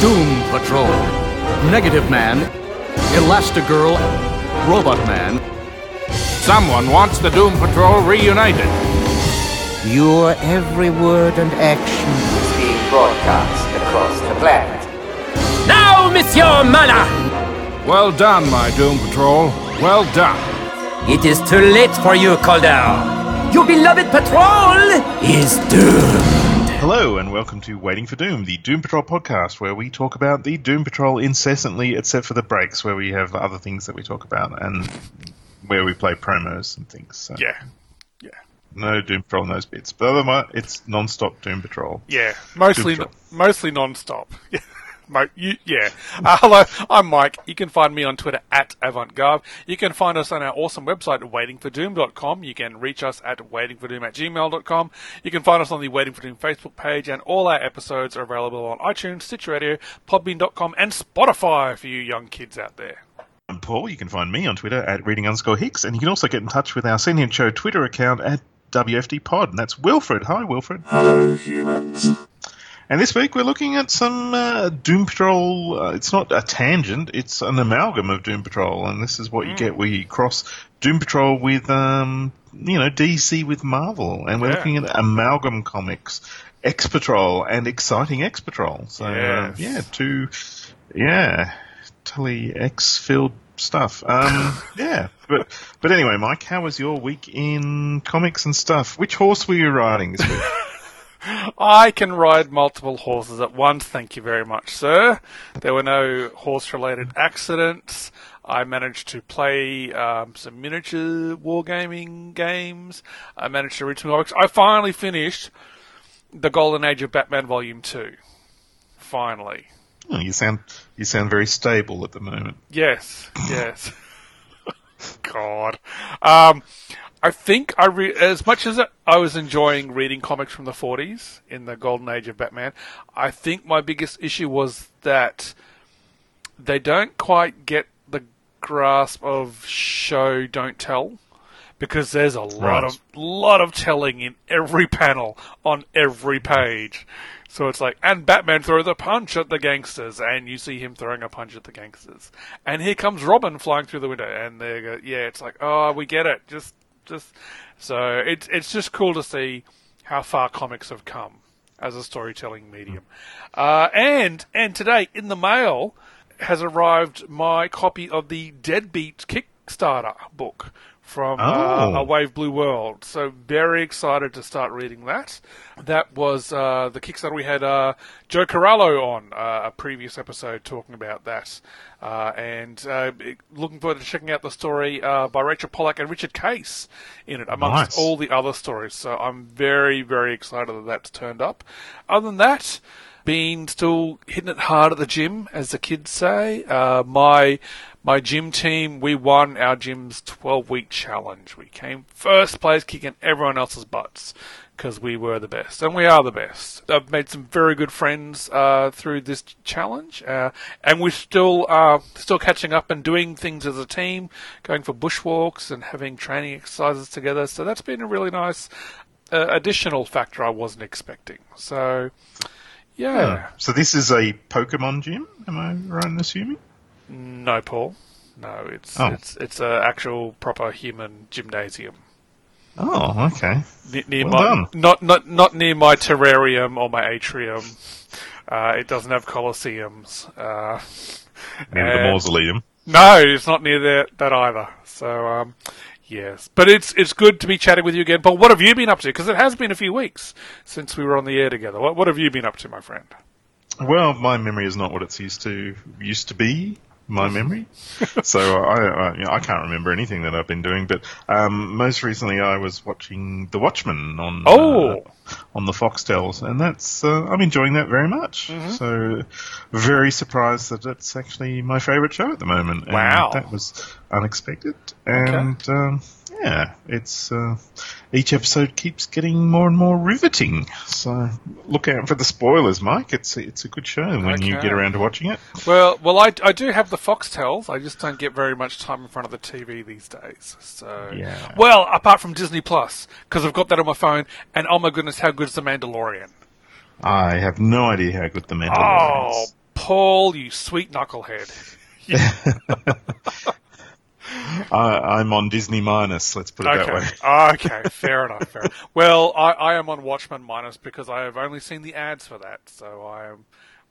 Doom Patrol, Negative Man, Elastigirl, Robot Man. Someone wants the Doom Patrol reunited. Your every word and action is being broadcast across the planet. Now, Monsieur Mallah! Well done, my Doom Patrol. Well done. It is too late for you, Calder. Your beloved patrol is doomed. Hello, and welcome to Waiting for Doom, the Doom Patrol podcast, where we talk about the Doom Patrol incessantly, except for the breaks, where we have other things that we talk about, and where we play promos and things. So. Yeah. Yeah. No Doom Patrol in those bits. But otherwise, it's non stop Doom Patrol. Yeah. Mostly, Doom Patrol. mostly non-stop. Yeah. Mo- you, yeah. Uh, hello, I'm Mike. You can find me on Twitter at AvantGarb. You can find us on our awesome website, waitingfordoom.com. You can reach us at waitingfordoom at gmail.com. You can find us on the Waiting for Doom Facebook page, and all our episodes are available on iTunes, Stitcher Radio, Podbean.com, and Spotify for you young kids out there. I'm Paul. You can find me on Twitter at reading underscore Hicks, and you can also get in touch with our Sentient Show Twitter account at WFD Pod, and that's Wilfred. Hi, Wilfred. Hello, humans. And this week we're looking at some uh, Doom Patrol. Uh, it's not a tangent; it's an amalgam of Doom Patrol, and this is what you get where you cross Doom Patrol with, um, you know, DC with Marvel, and we're Yeah. looking at amalgam comics, X Patrol, and exciting X Patrol. So uh, yeah, two, yeah, totally X filled stuff. Um, yeah, but but anyway, Mike, how was your week in comics and stuff? Which horse were you riding this week? I can ride multiple horses at once, thank you very much, sir. There were no horse related accidents. I managed to play um, some miniature wargaming games. I managed to read some comics. I finally finished The Golden Age of Batman Volume 2. Finally. Oh, you sound you sound very stable at the moment. Yes, yes. God. Um, I think I re- as much as I was enjoying reading comics from the 40s in the golden age of Batman, I think my biggest issue was that they don't quite get the grasp of show don't tell because there's a lot Right. of lot of telling in every panel on every page. So it's like, and Batman throws a punch at the gangsters, and you see him throwing a punch at the gangsters, and here comes Robin flying through the window, and they go, yeah, it's like, oh, we get it, just, just. So it's it's just cool to see how far comics have come as a storytelling medium, uh, and and today in the mail has arrived my copy of the Deadbeat Kickstarter book from uh, Oh. A Wave Blue World. So very excited to start reading that. That was uh, the Kickstarter we had uh, Joe Corallo on uh, a previous episode talking about that, uh, and uh, looking forward to checking out the story uh, by Rachel Pollack and Richard Case in it, amongst Nice. all the other stories. So I'm very very excited that that's turned up. Other than that been still hitting it hard at the gym, as the kids say. Uh, my my gym team, we won our gym's 12 week challenge. We came first place, kicking everyone else's butts because we were the best, and we are the best. I've made some very good friends uh, through this challenge, uh, and we're still uh, still catching up and doing things as a team, going for bushwalks and having training exercises together. So that's been a really nice uh, additional factor I wasn't expecting. So. Yeah. So this is a Pokemon gym. Am I right in assuming? No, Paul. No, it's Oh. it's it's an actual proper human gymnasium. Oh, okay. Ne- near Well my done. not not not near my terrarium or my atrium. Uh, it doesn't have coliseums. Uh, Near the mausoleum. No, it's not near that that either. So um, yes, but it's it's good to be chatting with you again, Paul. What have you been up to? Because it has been a few weeks since we were on the air together. What what have you been up to, my friend? Well, my memory is not what it's used to used to be. My memory, so I I, you know, I can't remember anything that I've been doing. But um, most recently, I was watching The Watchmen on Oh. uh, on the Foxtels, and that's uh, I'm enjoying that very much. Mm-hmm. So very surprised that it's actually my favourite show at the moment. And Wow. that was unexpected, and um, yeah, it's uh, each episode keeps getting more and more riveting. So look out for the spoilers, Mike. It's it's a good show when you get around to watching it. Well, well, I, I do have the Foxtels. I just don't get very much time in front of the TV these days. So, Yeah. well, apart from Disney Plus, because I've got that on my phone, and oh my goodness, how good is The Mandalorian? I have no idea how good the Mandalorian Oh, is. Oh, Paul, you sweet knucklehead. I, I'm on Disney minus. Let's put it that way. Okay. okay. Fair enough. Fair enough. Well, I, I am on Watchmen minus because I have only seen the ads for that, so I am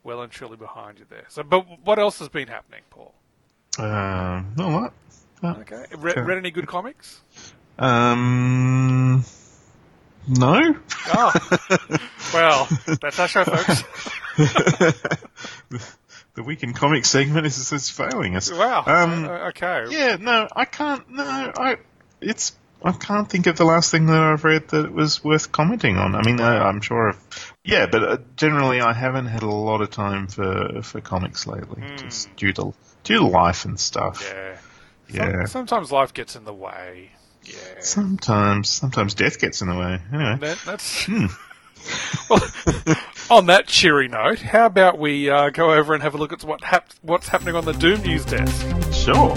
well and truly behind you there. So, but what else has been happening, Paul? Uh, not a lot. Okay. Re- read any good comics? Um, no. Oh. well, that's our show, folks. the weekend comic segment is, is failing us. Wow. Um, Uh, okay. yeah, no, I can't. No, I. It's. I can't think of the last thing that I've read that was worth commenting on. I mean, I, I'm sure. Yeah, but uh, generally, I haven't had a lot of time for for comics lately, just due to due to life and stuff. Yeah. Yeah. Sometimes life gets in the way. Yeah. Sometimes, sometimes death gets in the way. Anyway, That, that's. Hmm. Well, on that cheery note, how about we uh, go over and have a look at what hap- what's happening on the Doom news desk? sure.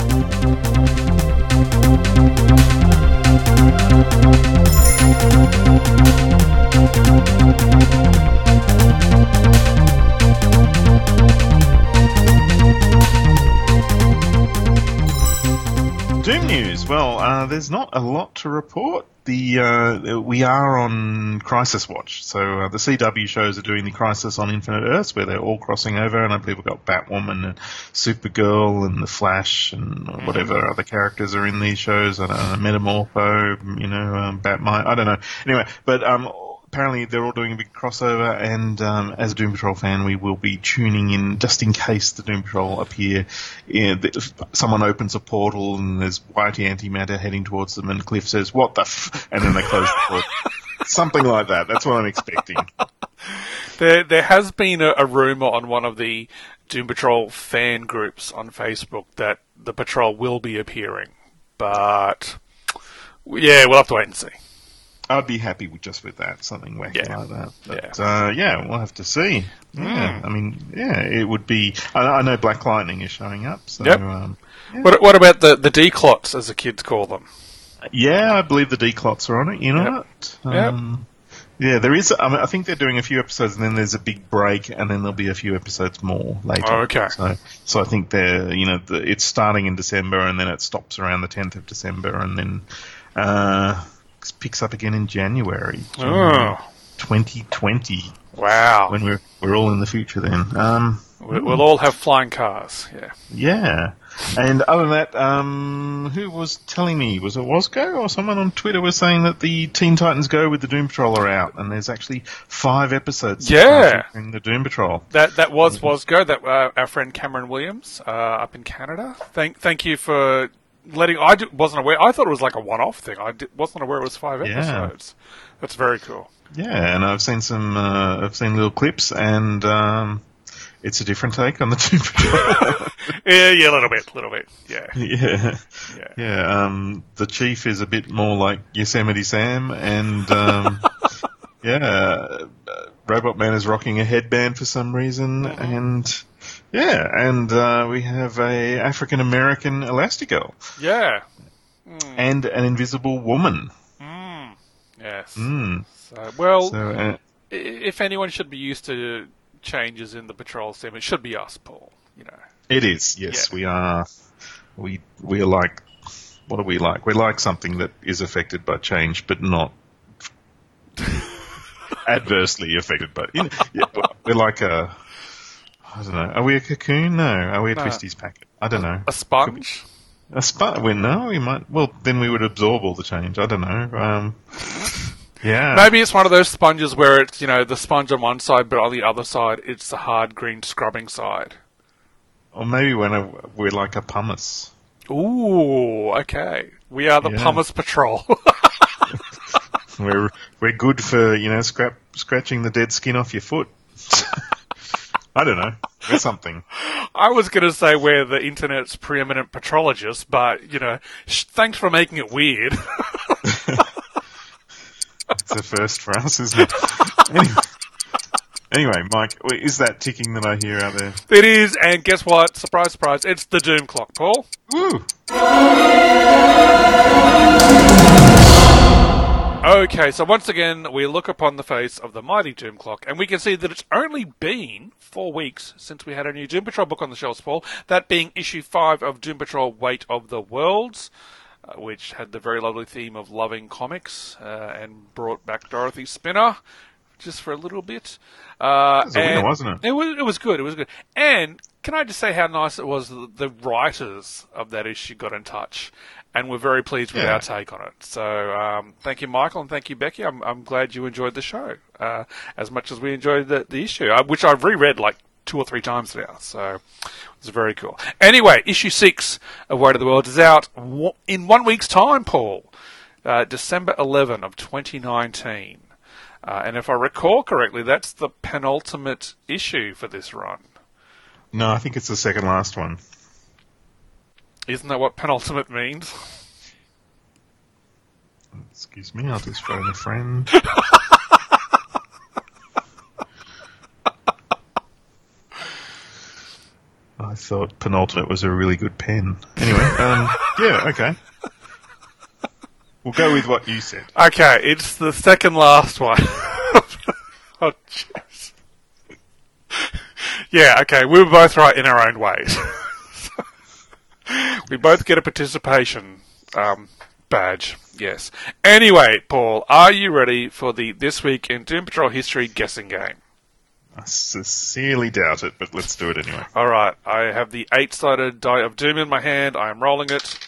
Doom news. Well, uh, there's not a lot to report. The uh, we are on Crisis Watch, so uh, the CW shows are doing the Crisis on Infinite Earths, where they're all crossing over, and I believe we've got Batwoman and Supergirl and the Flash and whatever other characters are in these shows. I don't know, Metamorpho, you know, um, Batmite. I don't know. Anyway, but um, apparently they're all doing a big crossover, and um, as a Doom Patrol fan, we will be tuning in just in case the Doom Patrol appear. Yeah, th- someone opens a portal and there's whitey antimatter heading towards them, and Cliff says, "What the?" F-? and then they close the portal. Something like that. That's what I'm expecting. There, there has been a, a rumor on one of the Doom Patrol fan groups on Facebook that the patrol will be appearing, but yeah, we'll have to wait and see. I'd be happy with just with that, something wacky Yeah. like that. But yeah. Uh, yeah, we'll have to see. Yeah, I mean, yeah, it would be. I, I know Black Lightning is showing up, so Yep. um, What, what about the the D clots, as the kids call them? Yeah, I believe the D clots are on it. You know Yep. what? Yep. Um, Yeah, there is. I, mean, I think they're doing a few episodes, and then there's a big break, and then there'll be a few episodes more later. Oh, okay. So, so I think they're, you know, the, it's starting in December, and then it stops around the 10th of December, and then uh, picks up again in January, January Oh, 2020, wow. when we're we're all in the future. Then, um, We- We'll all have flying cars. Yeah. yeah. And other than that, um, who was telling me? Was it Wasco or someone on Twitter was saying that the Teen Titans Go with the Doom Patrol are out, and there's actually five episodes. Yeah. in the Doom Patrol. That that was was go. That uh, our friend Cameron Williams uh, up in Canada. Thank thank you for letting. I wasn't aware. I thought it was like a one off thing. I wasn't aware it was five Yeah. episodes. That's very cool. Yeah, and I've seen some. Uh, I've seen little clips, and um, it's a different take on the Doom Patrol. Yeah, yeah, a little bit, a little bit. Yeah, yeah, yeah. yeah. Um, the Chief is a bit more like Yosemite Sam, and um, yeah, uh, Robot Man is rocking a headband for some reason, and yeah, and uh, we have a African American Elastigirl Yeah. and an Invisible Woman. Yes. Mm. So, well, So uh, if anyone should be used to changes in the patrol sim, it should be us, Paul. You know. it is. Yes, Yeah. we are. We we are like. What are we like? We're like something that is affected by change, but not adversely affected by. You know, yeah, we're like a. I don't know. Are we a cocoon? No. Are we a No. Twisties packet? I don't know. A sponge. A sponge? We no. We might. Well, then we would absorb all the change. I don't know. Um, yeah. Maybe it's one of those sponges where it's you know the sponge on one side, but on the other side it's the hard green scrubbing side. Or maybe when a, we're like a pumice. Ooh, okay. We are the Yeah. pumice patrol. We're we're good for you know scrap scratching the dead skin off your foot. I don't know. We're something. I was going to say we're the internet's preeminent patrologists, but you know, sh- thanks for making it weird. It's a first for us, isn't it? anyway, anyway, Mike, is that ticking that I hear out there? it is, and guess what? Surprise, surprise! It's the doom clock, Paul. Woo! Okay, so once again, we look upon the face of the mighty Doom Clock, and we can see that it's only been four weeks since we had a new Doom Patrol book on the shelves, Paul. That being issue five of Doom Patrol Weight of the Worlds, uh, which had the very lovely theme of loving comics uh, and brought back Dorothy Spinner just for a little bit. Uh, It was a winner, wasn't it? It was, it was good. It was good. And can I just say how nice it was that the writers of that issue got in touch and we're very pleased with Yeah. our take on it. So um, thank you, Michael, and thank you, Becky. I'm, I'm glad you enjoyed the show uh, as much as we enjoyed the, the issue, uh, which I've reread like two or three times now. So it's very cool. Anyway, issue six of Weight of the World is out w- in one week's time, Paul. Uh, December 11 of 2019. Uh, and if I recall correctly, that's the penultimate issue for this run. No, I think it's the second last one. Isn't that what penultimate means? Excuse me, I'll just phone a friend. I thought penultimate was a really good pen. Anyway, um, yeah, okay. We'll go with what you said. Okay, it's the second last one. oh, jeez. Yeah, okay, we were both right in our own ways. we both get a participation um, badge. Yes. Anyway, Paul, are you ready for the This Week in Doom Patrol History guessing game? I sincerely doubt it, but let's do it anyway. All right, I have the eight-sided die of doom in my hand. I am rolling it.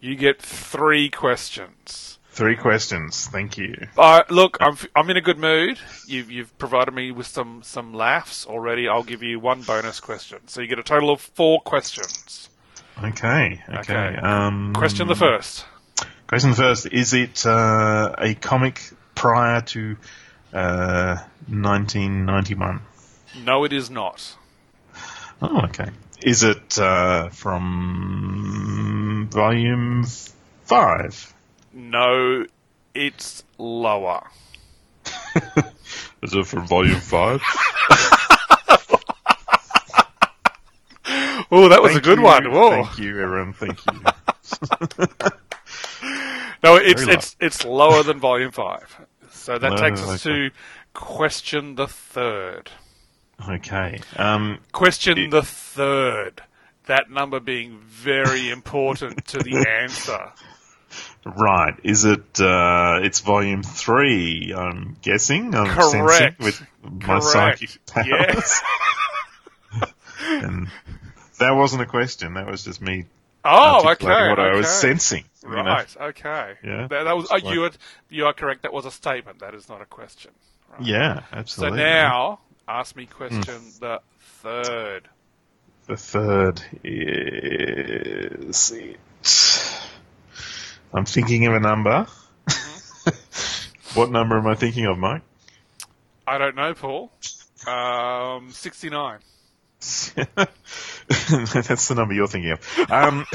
You get three questions. Three questions. Thank you. Uh, look, I'm I'm in a good mood. You've you've provided me with some some laughs already. I'll give you one bonus question, so you get a total of four questions. Okay. Okay. Okay. Um, Question the first. Question the first: Is it uh, a comic prior to uh, 1991? No, it is not. Oh, okay. Is it uh, from volume five? No, it's lower. Is it from volume five? Oh, that was a good one. Whoa. Thank you, everyone. Thank you. No, it's Very low. it's it's lower than volume five. So that No, takes us okay. to question the third. okay. Um, Question It- the third. That number being very important to the answer. right. Is it? Uh, it's volume three. I'm guessing. I'm Correct. Sensing with my Correct. psychic powers. Yes. and that wasn't a question. That was just me Oh, okay. what I was okay. sensing. you know. Right. Okay. Yeah. That, that was. Oh, like- you are, you are correct. That was a statement. That is not a question. Right. Yeah, absolutely. So now, ask me question Hmm. the third. the third is. I'm thinking of a number. Mm-hmm. what number am I thinking of, Mike? I don't know, Paul. Um, sixty-nine. That's the number you're thinking of. Um,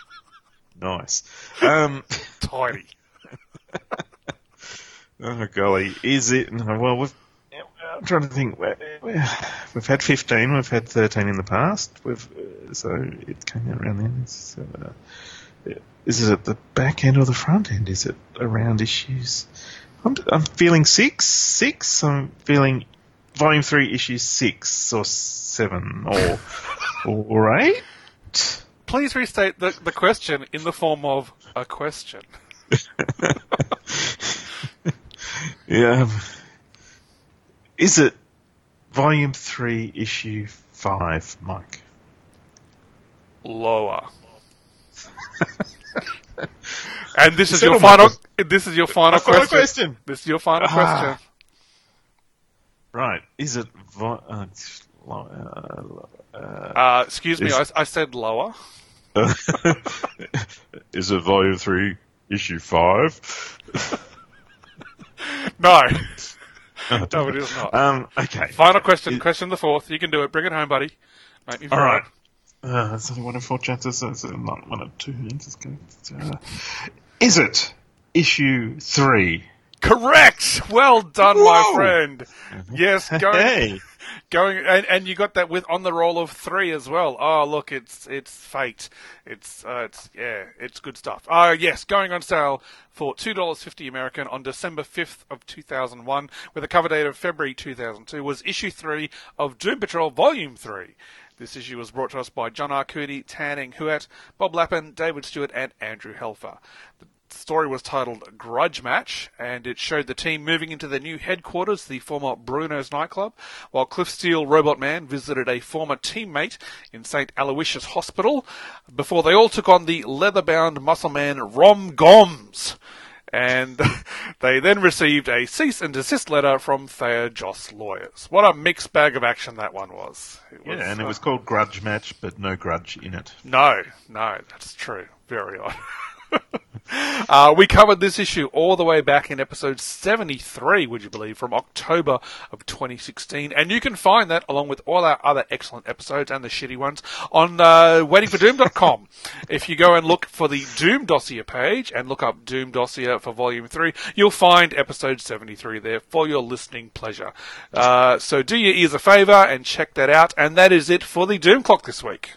nice. Um, Tiny. oh golly, is it? Well, we've, I'm trying to think. We- we- We've had 15. We've had 13 in the past. We've uh, so it came out around then. So, uh, is it at the back end or the front end? Is it around issues? I'm, I'm feeling six. Six. I'm feeling volume three, issue six or seven or or eight. Please restate the, the question in the form of a question. Yeah. Is it volume three, issue five, Mike? Lower. and this is your all final. This is your final I've got a question. question. This is your final Ah. question. Right. Is it vo- uh, it's uh, Uh, excuse me, I, Is- I said lower. uh, is it volume three, issue five? No. Oh, No, it is not. Um. Okay. Final question. Is- Question the fourth. You can do it. Bring it home, buddy. All Uh, that's only one in four chances. So it's not one in two. It's. Uh, is it issue three? Correct. Well done, my friend. Yes, go. Hey. Going and, and you got that with on the roll of three as well. Oh, look, it's it's fate. It's uh, it's yeah, it's good stuff. Oh yes, going on sale for two dollars fifty American on December fifth of two thousand one, with a cover date of February two thousand two. Was issue three of Doom Patrol Volume Three. This issue was brought to us by John Arcudi, Tan Eng Huat, Bob Lappan, David Stewart, and Andrew Helfer. The story was titled Grudge Match, and it showed the team moving into their new headquarters, the former Bruno's nightclub, while Cliff Steele Robot Man visited a former teammate in St. Aloysius Hospital before they all took on the leather bound muscle man Rom Goms. And they then received a cease and desist letter from Thayer Joss Lawyers. What a mixed bag of action that one was. It was Yeah, and it uh, was called Grudge Match, but no grudge in it. no, no, that's true. Very odd. uh, we covered this issue all the way back in episode 73, would you believe, from October of 2016. And you can find that, along with all our other excellent episodes and the shitty ones, on uh, waitingfordoom.com. if you go and look for the Doom Dossier page and look up Doom Dossier for Volume 3, you'll find episode 73 there for your listening pleasure. Uh, so do your ears a favour and check that out. And that is it for the Doom Clock this week.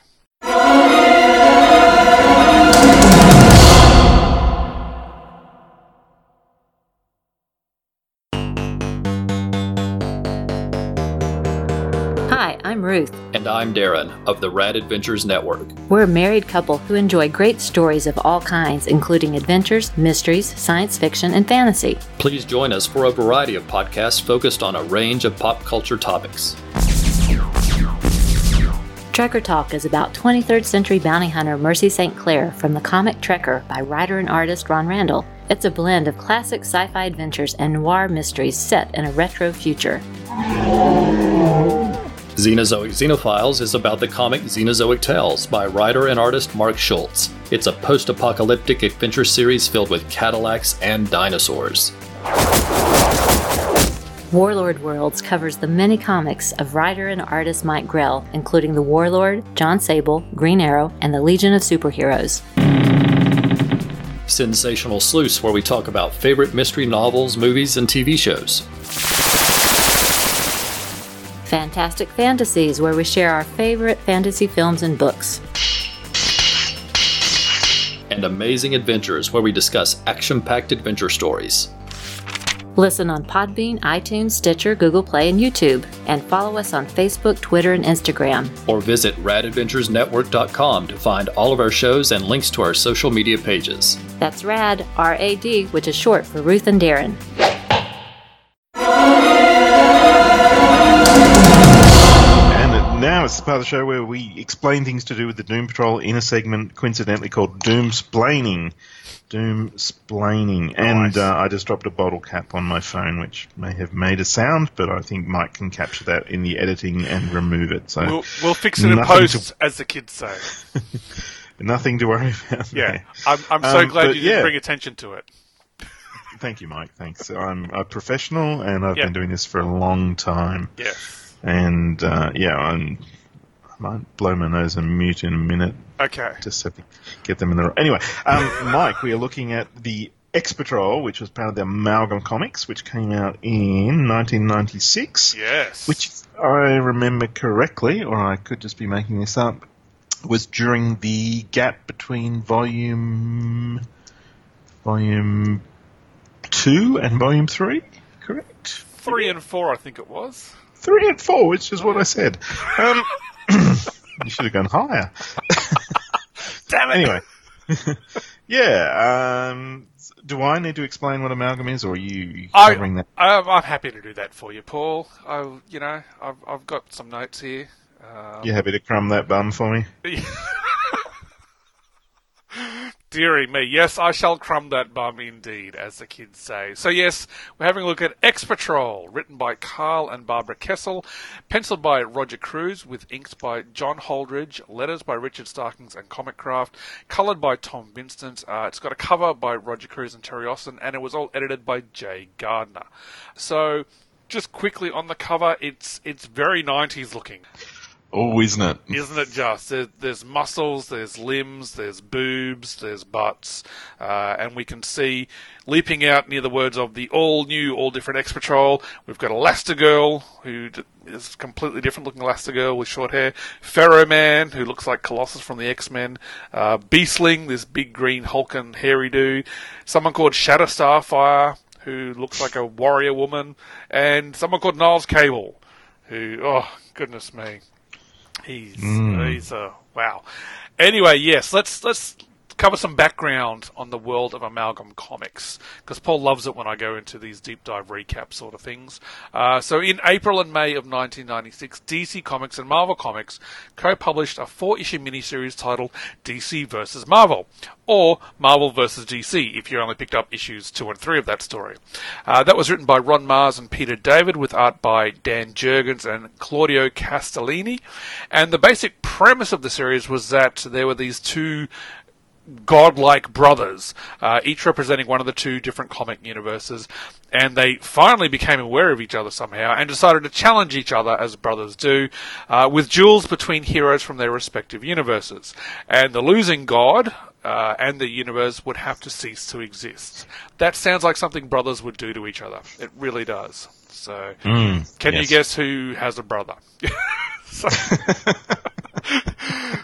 I'm Ruth. And I'm Darren of the Rad Adventures Network. We're a married couple who enjoy great stories of all kinds, including adventures, mysteries, science fiction, and fantasy. Please join us for a variety of podcasts focused on a range of pop culture topics. Trekker Talk is about 23rd century bounty hunter Mercy St. Clair from the comic Trekker by writer and artist Ron Randall. It's a blend of classic sci fi adventures and noir mysteries set in a retro future. Xenozoic Xenophiles is about the comic Xenozoic Tales by writer and artist Mark Schultz. It's a post apocalyptic adventure series filled with Cadillacs and dinosaurs. Warlord Worlds covers the many comics of writer and artist Mike Grell, including The Warlord, Jon Sable, Green Arrow, and the Legion of Superheroes. Sensational Sleuths, where we talk about favorite mystery novels, movies, and TV shows. Fantastic Fantasies, where we share our favorite fantasy films and books. And Amazing Adventures, where we discuss action packed adventure stories. Listen on Podbean, iTunes, Stitcher, Google Play, and YouTube. And follow us on Facebook, Twitter, and Instagram. Or visit radadventuresnetwork.com to find all of our shows and links to our social media pages. That's RAD, R A D, which is short for Ruth and Darren. The part of the show where we explain things to do with the Doom Patrol in a segment coincidentally called Doom Splaining. Doom Splaining. And uh, I just dropped a bottle cap on my phone, which may have made a sound, but I think Mike can capture that in the editing and remove it. So We'll, we'll fix it in post, to- as the kids say. nothing to worry about. Yeah, there. I'm, I'm so Um, glad you didn't yeah. bring attention to it. Thank you, Mike. Thanks. I'm a professional, and I've Yeah. been doing this for a long time. Yes. And uh, yeah, I'm, might blow my nose and mute in a minute. Okay. Just so get them in the row. Anyway, um, Mike, we are looking at the X Patrol, which was part of the Amalgam Comics, which came out in 1996. Yes. Which, if I remember correctly, or I could just be making this up, was during the gap between volume volume two and volume three. Correct. three and four, I think it was. Three and four, which is what I said. Um, you should have gone higher. Damn it! Anyway, yeah. Um, do I need to explain what amalgam is, or are you I, covering that? I'm, I'm happy to do that for you, Paul. I, you know, I've, I've got some notes here. Um, You happy to crumb that bum for me? Deary me, yes, I shall crumb that bum indeed, as the kids say. So yes, we're having a look at X Patrol, written by Karl and Barbara Kesel, penciled by Roger Cruz, with inks by John Holdredge, letters by Richard Starkings and Comicraft, coloured by Tom Vincent. Uh, it's got a cover by Roger Cruz and Terry Austin, and it was all edited by Jaye Gardner. So, just quickly on the cover, it's it's very 90s looking. Oh, isn't it? isn't it just? There, there's muscles, there's limbs, there's boobs, there's butts, uh, and we can see leaping out near the words of the all new, all different X Patrol. We've got Elastigirl, who is completely different looking Elastigirl with short hair. Ferro Man, who looks like Colossus from the X Men. Uh, Beastling, this big green hulking hairy dude. Someone called Shatter Starfire, who looks like a warrior woman, and someone called Niles Cable, who, oh goodness me, he's mm. he's a wow. Anyway, yes, let's let's cover some background on the world of Amalgam Comics because Paul loves it when I go into these deep dive recap sort of things. Uh, so, in April and May of 1996, DC Comics and Marvel Comics co-published a four-issue miniseries titled DC vs. Marvel, or Marvel vs. DC if you only picked up issues two and three of that story. Uh, that was written by Ron Marz and Peter David with art by Dan Jurgens and Claudio Castellini. And the basic premise of the series was that there were these two godlike brothers, uh, each representing one of the two different comic universes, and they finally became aware of each other somehow and decided to challenge each other as brothers do, uh, with duels between heroes from their respective universes. And the losing god. Uh, and the universe would have to cease to exist. That sounds like something brothers would do to each other. It really does. So, can you guess who has a brother? so,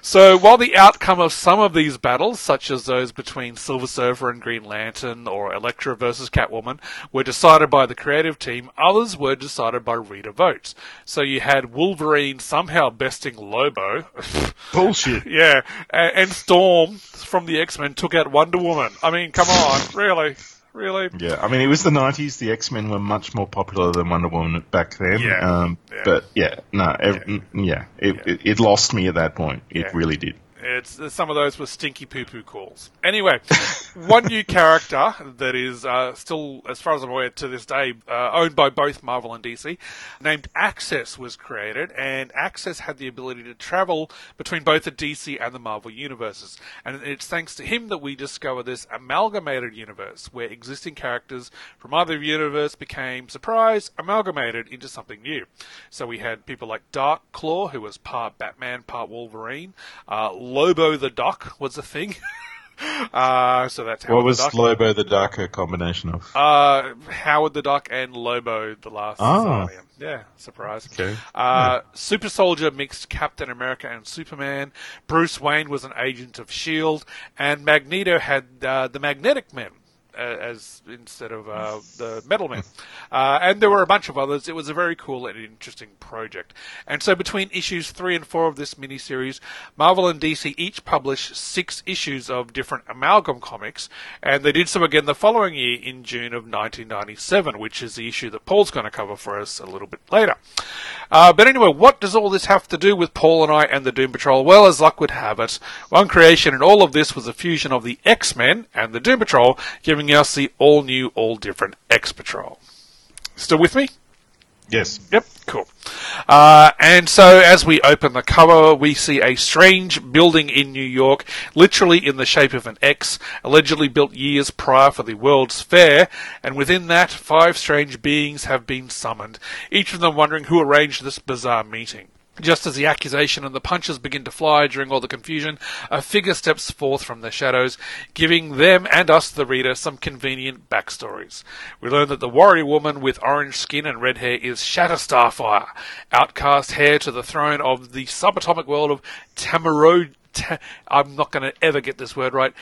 so while the outcome of some of these battles, such as those between Silver Surfer and Green Lantern or Elektra versus Catwoman, were decided by the creative team, others were decided by reader votes. So you had Wolverine somehow besting Lobo. Bullshit. yeah, and, Storm from the X Men took out Wonder Woman. I mean, come on, really? Really? Yeah, I mean, it was the 90s. The X Men were much more popular than Wonder Woman back then. Yeah. Um, Yeah. But yeah, no, ev- yeah, it, It, it lost me at that point. It Yeah. really did. It's some of those were stinky poo poo calls. Anyway, one new character that is uh, still, as far as I'm aware, to this day, uh, owned by both Marvel and DC, named Access was created, and Access had the ability to travel between both the DC and the Marvel universes. And it's thanks to him that we discover this amalgamated universe, where existing characters from either universe became, surprise, amalgamated into something new. So we had people like Dark Claw, who was part Batman, part Wolverine. Uh, Lobo the Duck was a thing. uh, so that's Howard What was the Duck. Lobo the Darker combination of? Uh, Howard the Duck and Lobo the Last Oh. Yeah, surprise. Okay. Uh, Super Soldier mixed Captain America and Superman. Bruce Wayne was an agent of S.H.I.E.L.D. And Magneto had uh, the Magnetic Men. As instead of uh, the Metal Men, uh, and there were a bunch of others. It was a very cool and interesting project. And so, between issues three and four of this miniseries, Marvel and DC each published six issues of different amalgam comics, and they did so again the following year in June of 1997, which is the issue that Paul's going to cover for us a little bit later. Uh, but anyway, what does all this have to do with Paul and I and the Doom Patrol? Well, as luck would have it, one creation in all of this was a fusion of the X Men and the Doom Patrol, giving us the all new, all different X Patrol. Still with me? Yes. Yep, cool. Uh, and so as we open the cover, we see a strange building in New York, literally in the shape of an X, allegedly built years prior for the World's Fair, and within that, five strange beings have been summoned, each of them wondering who arranged this bizarre meeting. Just as the accusation and the punches begin to fly during all the confusion, a figure steps forth from the shadows, giving them and us, the reader, some convenient backstories. We learn that the warrior woman with orange skin and red hair is Shatter Starfire, outcast heir to the throne of the subatomic world of Tamaro. Ta- I'm not going to ever get this word right.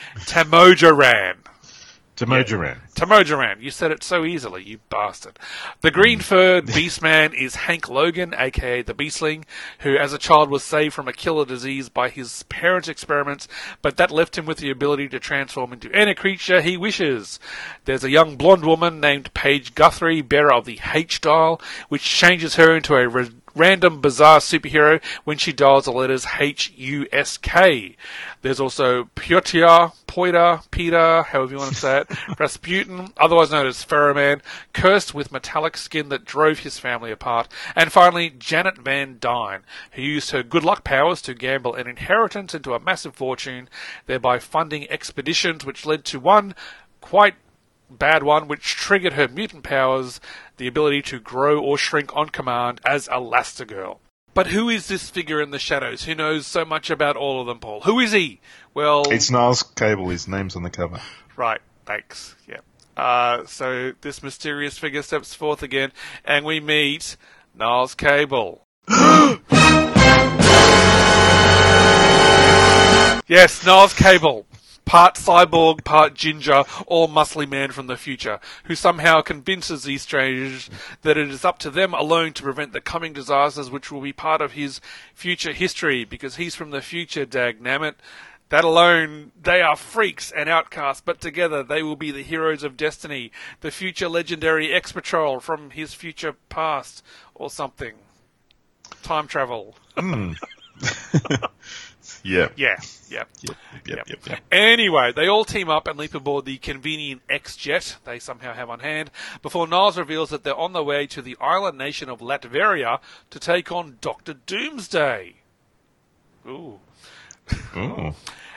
Tamojaran. Demoduran. Tamojaran. You said it so easily, you bastard. The green furred beastman is Hank Logan, aka the Beastling, who as a child was saved from a killer disease by his parents' experiments, but that left him with the ability to transform into any creature he wishes. There's a young blonde woman named Paige Guthrie, bearer of the H dial, which changes her into a ra- random bizarre superhero when she dials the letters H U S K. There's also Pyotr, Poita, Peter, however you want to say it, Rasputin, otherwise known as Ferro Man, cursed with metallic skin that drove his family apart, and finally Janet Van Dyne, who used her good luck powers to gamble an inheritance into a massive fortune, thereby funding expeditions which led to one quite bad one, which triggered her mutant powers, the ability to grow or shrink on command as Elastigirl. But who is this figure in the shadows who knows so much about all of them, Paul? Who is he? Well, It's Niles Cable. His name's on the cover. right. Thanks. Yeah. Uh, so this mysterious figure steps forth again, and we meet Niles Cable. yes, Niles Cable. Part cyborg, part ginger, all muscly man from the future, who somehow convinces these strangers that it is up to them alone to prevent the coming disasters which will be part of his future history, because he's from the future, dagnammit. That alone, they are freaks and outcasts, but together they will be the heroes of destiny, the future legendary X Patrol from his future past, or something. Time travel. Yeah. Hmm. Yeah, yeah. Yep, yep, yep, yep. Anyway, they all team up and leap aboard the convenient X jet they somehow have on hand before Niles reveals that they're on their way to the island nation of Latveria to take on Doctor Doomsday. Ooh. Ooh.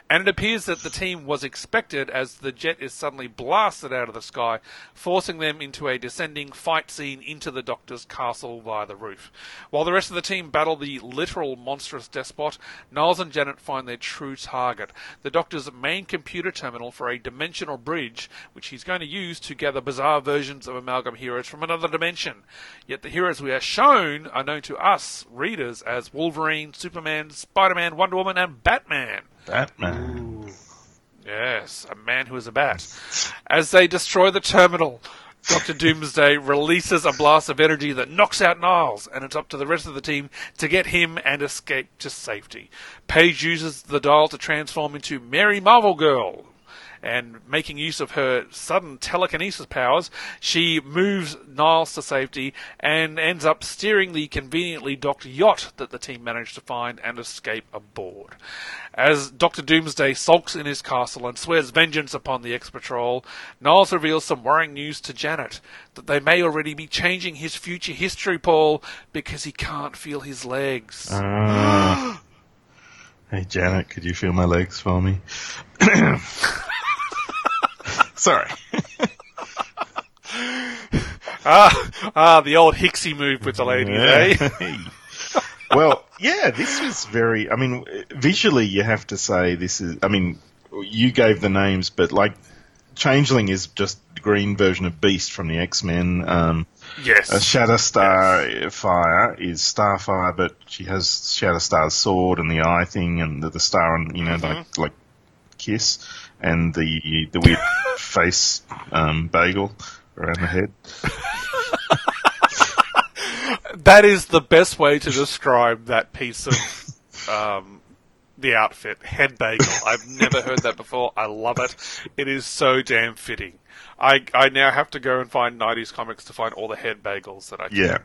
And it appears that the team was expected as the jet is suddenly blasted out of the sky, forcing them into a descending fight scene into the Doctor's castle via the roof. While the rest of the team battle the literal monstrous despot, Niles and Janet find their true target, the Doctor's main computer terminal for a dimensional bridge, which he's going to use to gather bizarre versions of Amalgam heroes from another dimension. Yet the heroes we are shown are known to us, readers, as Wolverine, Superman, Spider-Man, Wonder Woman, and Batman. Batman. Yes, a man who is a bat. As they destroy the terminal, Dr. Doomsday releases a blast of energy that knocks out Niles, and it's up to the rest of the team to get him and escape to safety. Paige uses the dial to transform into Mary Marvel Girl. And making use of her sudden telekinesis powers, she moves Niles to safety and ends up steering the conveniently docked yacht that the team managed to find and escape aboard. As Dr. Doomsday sulks in his castle and swears vengeance upon the X Patrol, Niles reveals some worrying news to Janet that they may already be changing his future history, Paul, because he can't feel his legs. Ah. hey, Janet, could you feel my legs for me? Sorry. ah, ah, the old Hixie move with the ladies, eh? Well, yeah, this was very. I mean, visually, you have to say this is. I mean, you gave the names, but like, Changeling is just the green version of Beast from the X Men. Um, Yes. a Shatterstar Fire is Starfire, but she has Shatterstar's sword and the eye thing, and the, the star, and you know, like like Kiss, and the the weird face um, bagel around the head. That is the best way to describe that piece of um, the outfit. Head bagel. I've never heard that before. I love it. It is so damn fitting. I I now have to go and find '90s comics to find all the head bagels that I can. Yeah.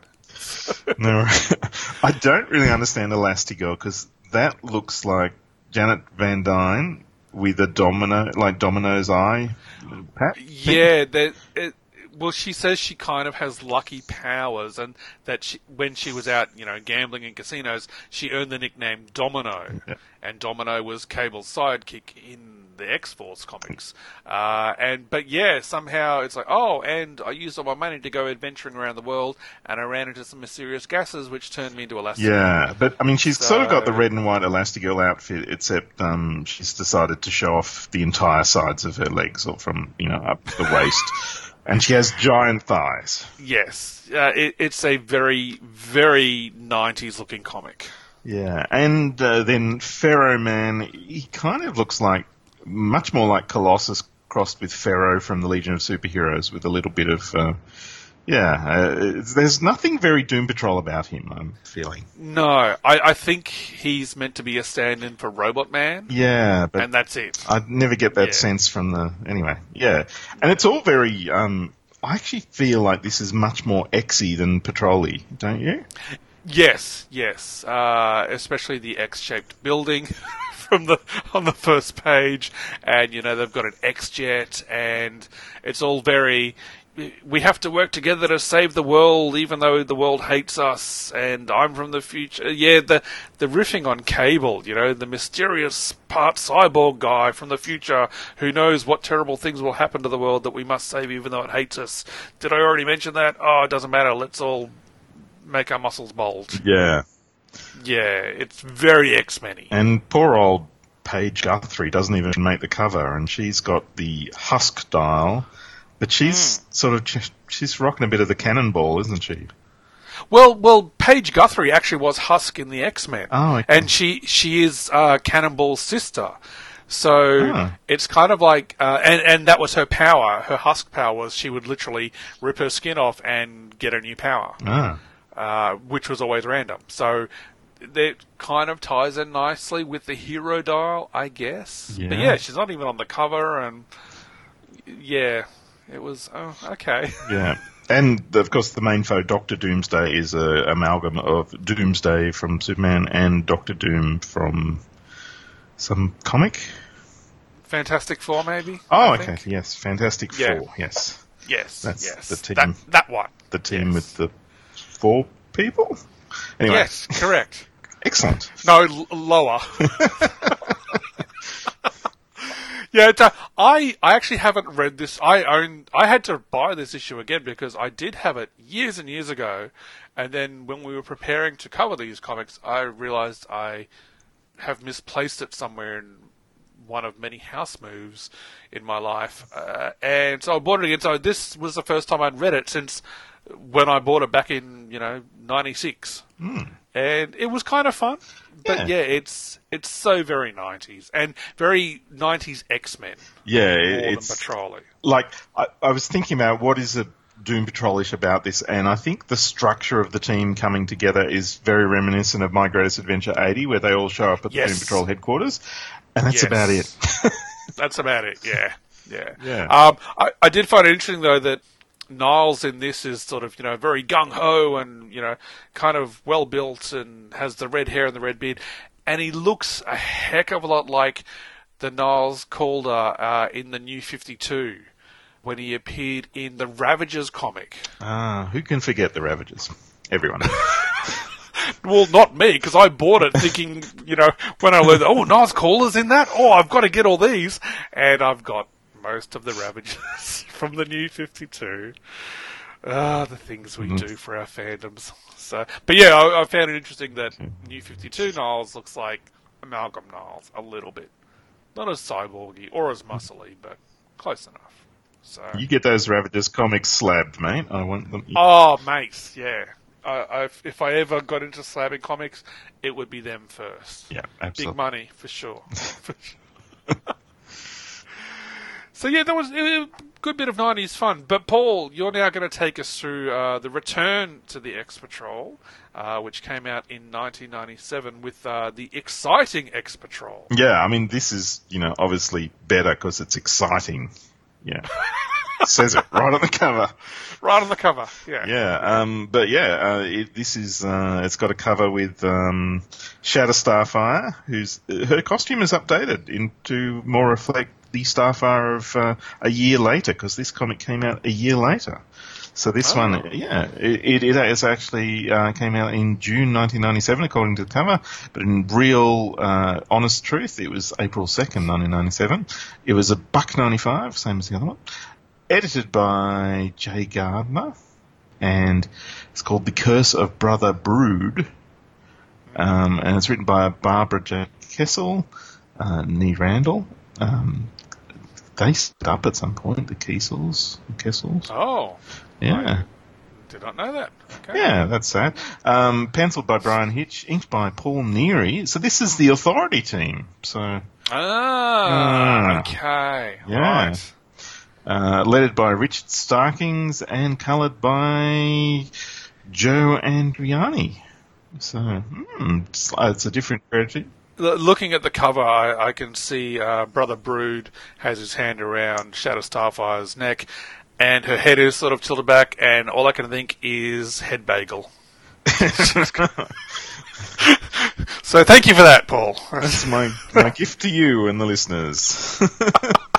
no, I don't really understand Elastigirl because that looks like Janet Van Dyne with a domino, like Domino's eye. Pat? Yeah, that. It, well, she says she kind of has lucky powers, and that she, when she was out, you know, gambling in casinos, she earned the nickname Domino, and Domino was Cable's sidekick in the X Force comics. Uh, and but yeah, somehow it's like, oh, and I used all my money to go adventuring around the world, and I ran into some mysterious gases, which turned me into Elastigirl. Yeah, but I mean, she's sort of got the red and white Elastigirl outfit, except um, she's decided to show off the entire sides of her legs, or from you know up the waist, and she has giant thighs. Yes, uh, it, it's a very, very '90s looking comic. Yeah, and uh, then Ferro Man, he kind of looks like much more like Colossus crossed with Ferro from the Legion of Superheroes, with a little bit of. Uh, yeah, uh, there's nothing very Doom Patrol about him. I'm feeling. No, I, I think he's meant to be a stand-in for Robot Man, Yeah, but and that's it. I never get that Yeah. sense from the. Anyway, yeah, and it's all very. Um, I actually feel like this is much more Xy than Patrol-y, don't you? Yes, yes, uh, especially the X-shaped building from the on the first page, and you know they've got an X-jet, and it's all very. We have to work together to save the world, even though the world hates us. And I'm from the future. Yeah, the the riffing on Cable, you know, the mysterious part cyborg guy from the future who knows what terrible things will happen to the world that we must save, even though it hates us. Did I already mention that? Oh, it doesn't matter. Let's all make our muscles bulge. Yeah. Yeah, it's very X Men And poor old Paige Guthrie doesn't even make the cover, and she's got the Husk dial, but she's Hmm. sort of she's rocking a bit of the cannonball, isn't she? Well, well, Paige Guthrie actually was Husk in the X Men, Oh, okay. and she she is uh, Cannonball's sister. So Ah. it's kind of like, uh, and and that was her power. Her Husk power was she would literally rip her skin off and get a new power, Ah, uh, which was always random. So that kind of ties in nicely with the hero dial, I guess. But Yeah. yeah, she's not even on the cover, and yeah, it was oh, okay. yeah. And of course, the main foe, Doctor Doomsday, is a amalgam of Doomsday from Superman and Doctor Doom from some comic. Fantastic Four, maybe. Oh, I okay, think? yes, Fantastic Yeah. Four, yes, Yes, That's yes. the team. That, that one. the team Yes. with the four people. Anyway, Yes, correct. excellent. No, l- lower. yeah, I actually haven't read this. I own. I had to buy this issue again because I did have it years and years ago, and then when we were preparing to cover these comics, I realized I have misplaced it somewhere in one of many house moves in my life, uh, and so I bought it again. So this was the first time I'd read it since when I bought it back in you know '96, and it was kind of fun. But Yeah. yeah, it's it's so very '90s and very '90s X Men Yeah, more it- than it's Patrolly. like I, I was thinking about what is a Doom Patrolish about this, and I think the structure of the team coming together is very reminiscent of My Greatest Adventure 80, where they all show up at the Doom Patrol headquarters, and that's Yes. about it. That's about it. Yeah, yeah. Yeah. Um, I, I did find it interesting though that Niles in this is sort of you know very gung ho and you know kind of well built and has the red hair and the red beard, and he looks a heck of a lot like the Niles Calder uh, in the New Fifty Two when he appeared in the Ravagers comic. ah, who can forget the Ravagers? Everyone. Well, not me, because I bought it thinking, you know, when I learned, oh, Niles Calder's in that. Oh, I've got to get all these, and I've got most of the Ravagers from the new Fifty Two. Ah, the things we mm-hmm. do for our fandoms. So, but yeah, I, I found it interesting that mm-hmm. New Fifty Two Niles looks like Amalgam Niles a little bit, not as cyborgy or as mm-hmm. muscly, but close enough. So, you get those Ravagers comics slabbed, mate. I want them. Oh, mates, yeah. I, I, if I ever got into slabbing comics, it would be them first. yeah, absolutely. Big money for sure. For sure. so yeah, that was a good bit of '90s fun. But Paul, you're now going to take us through uh, the return to the X Patrol, uh, which came out in 1997 with uh, the exciting X Patrol. Yeah, I mean, this is, you know, obviously better because it's exciting. Yeah. Says it right on the cover. Right on the cover, yeah. Yeah, um, but yeah, uh, it, this is uh, it's got a cover with um, Shatter Starfire, who's her costume is updated into more reflect the Starfire of uh, a year later because this comic came out a year later. So this Oh. one, yeah, it, it, is actually uh, came out in June 1997 according to the cover, but in real, uh, honest truth, it was April 2nd, 1997. It was a buck 95, same as the other one edited by Jaye Gardner, and it's called The Curse of Brother Brood. Um, and it's written by Barbara J. Kesel, uh, Nee Randall. Um, they up at some point, the Kesels. Kesels. Oh, Yeah. did not know that. Okay. Yeah, that's sad. Um, penciled by Bryan Hitch, inked by Paul Neary. So this is the Authority team. So Ah, Ah. okay. Yeah. Right. uh, lettered by Richard Starkings and coloured by Joe Andreani. So hmm, it's, uh, it's a different creative. Looking at the cover, I, I can see uh, Brother Brood has his hand around Shatter Starfire's neck, and her head is sort of tilted back, and all I can think is head bagel. so thank you for that, Paul. That's my my gift to you and the listeners.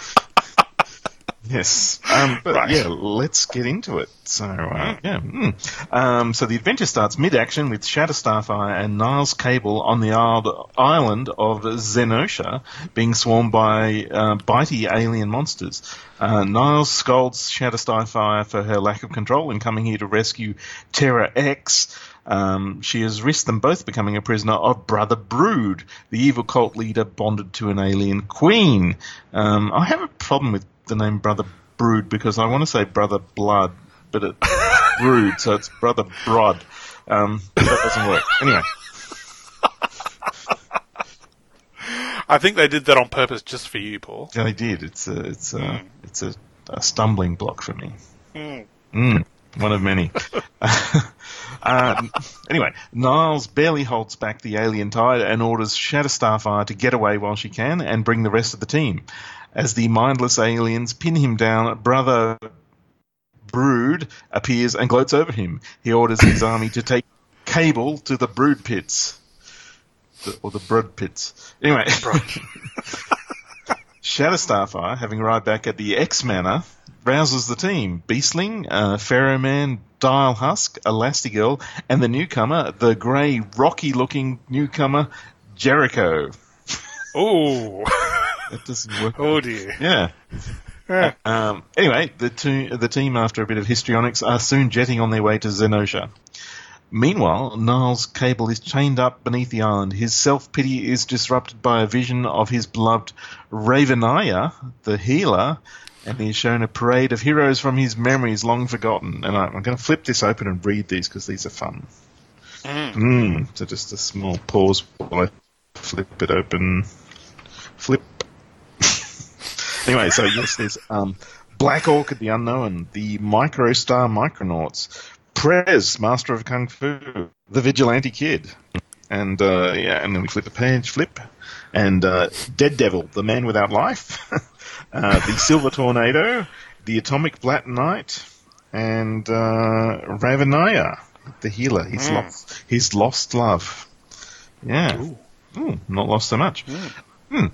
yes, um, but Right. yeah, let's get into it. So uh, yeah, mm. um, so the adventure starts mid-action with Shatter Starfire and Niles Cable on the island of Zenosha being swarmed by uh, bitey alien monsters. Uh, Niles scolds Shatter Starfire for her lack of control in coming here to rescue Terra X. Um, she has risked them both becoming a prisoner of Brother Brood, the evil cult leader bonded to an alien queen. Um, I have a problem with the name Brother Brood because I want to say Brother Blood, but it's Brood, so it's Brother Brod. Um, that doesn't work. Anyway. I think they did that on purpose just for you, Paul. Yeah, they did. It's a, it's a, it's a, a stumbling block for me. Mm, one of many. uh, anyway, Niles barely holds back the alien tide and orders Shatter Starfire to get away while she can and bring the rest of the team. As the mindless aliens pin him down, brother Brood appears and gloats over him. He orders his army to take Cable to the Brood pits. The, or the Brood pits. Anyway. Shatter Starfire, having arrived back at the X Manor, rouses the team. Beastling, uh, Ferro Man, Dial Husk, Elastigirl, and the newcomer, the grey, rocky-looking newcomer, Jericho. Oh, That doesn't work. oh dear. Yeah. Yeah. Um, anyway, the, two, the team, after a bit of histrionics, are soon jetting on their way to Zenosha. Meanwhile, Niles Cable is chained up beneath the island. His self pity is disrupted by a vision of his beloved Ravenaya, the healer, and he is shown a parade of heroes from his memories long forgotten. And I, I'm going to flip this open and read these because these are fun. Mm. So just a small pause while I flip it open. Flip. Anyway, so yes, there's um, Black Orchid the Unknown, the Microstar Micronauts, Prez, Master of Kung Fu, the Vigilante Kid, and uh, yeah, and then we flip a page, flip, and uh, Dead Devil, the Man Without Life, uh, the Silver Tornado, the Atomic Black Knight, and uh, Ravenaya, the healer. He's lost, he's lost love. Yeah, Ooh, not lost so much. Hmm.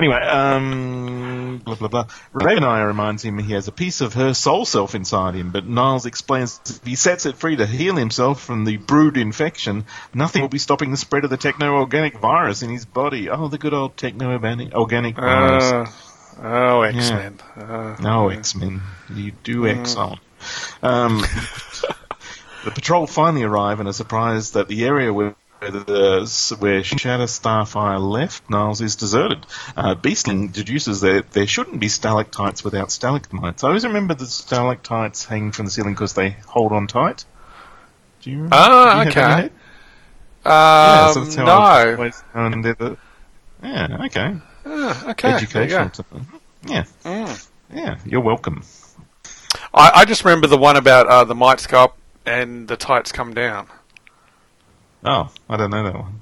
Anyway, um, blah blah blah. Raveneye reminds him he has a piece of her soul self inside him, but Niles explains if he sets it free to heal himself from the brood infection, nothing will be stopping the spread of the techno-organic virus in his body. Oh, the good old techno-organic virus. Uh, oh, X Men. Uh, No, X Men. You do X on. Um, the patrol finally arrive and are surprised that the area where the, where Shatter Starfire left, Niles is deserted. Uh, Beastling deduces that there shouldn't be stalactites without stalagmites. I always remember the stalactites hanging from the ceiling because they hold on tight. Do you remember? Ah, you okay. head? Yeah, Um, so that's how I've no. always known the- yeah, okay. Ah, okay. Educational. Yeah. Yeah, you're welcome. I, I just remember the one about uh, the mites go up and the tights come down. Oh, I don't know that one.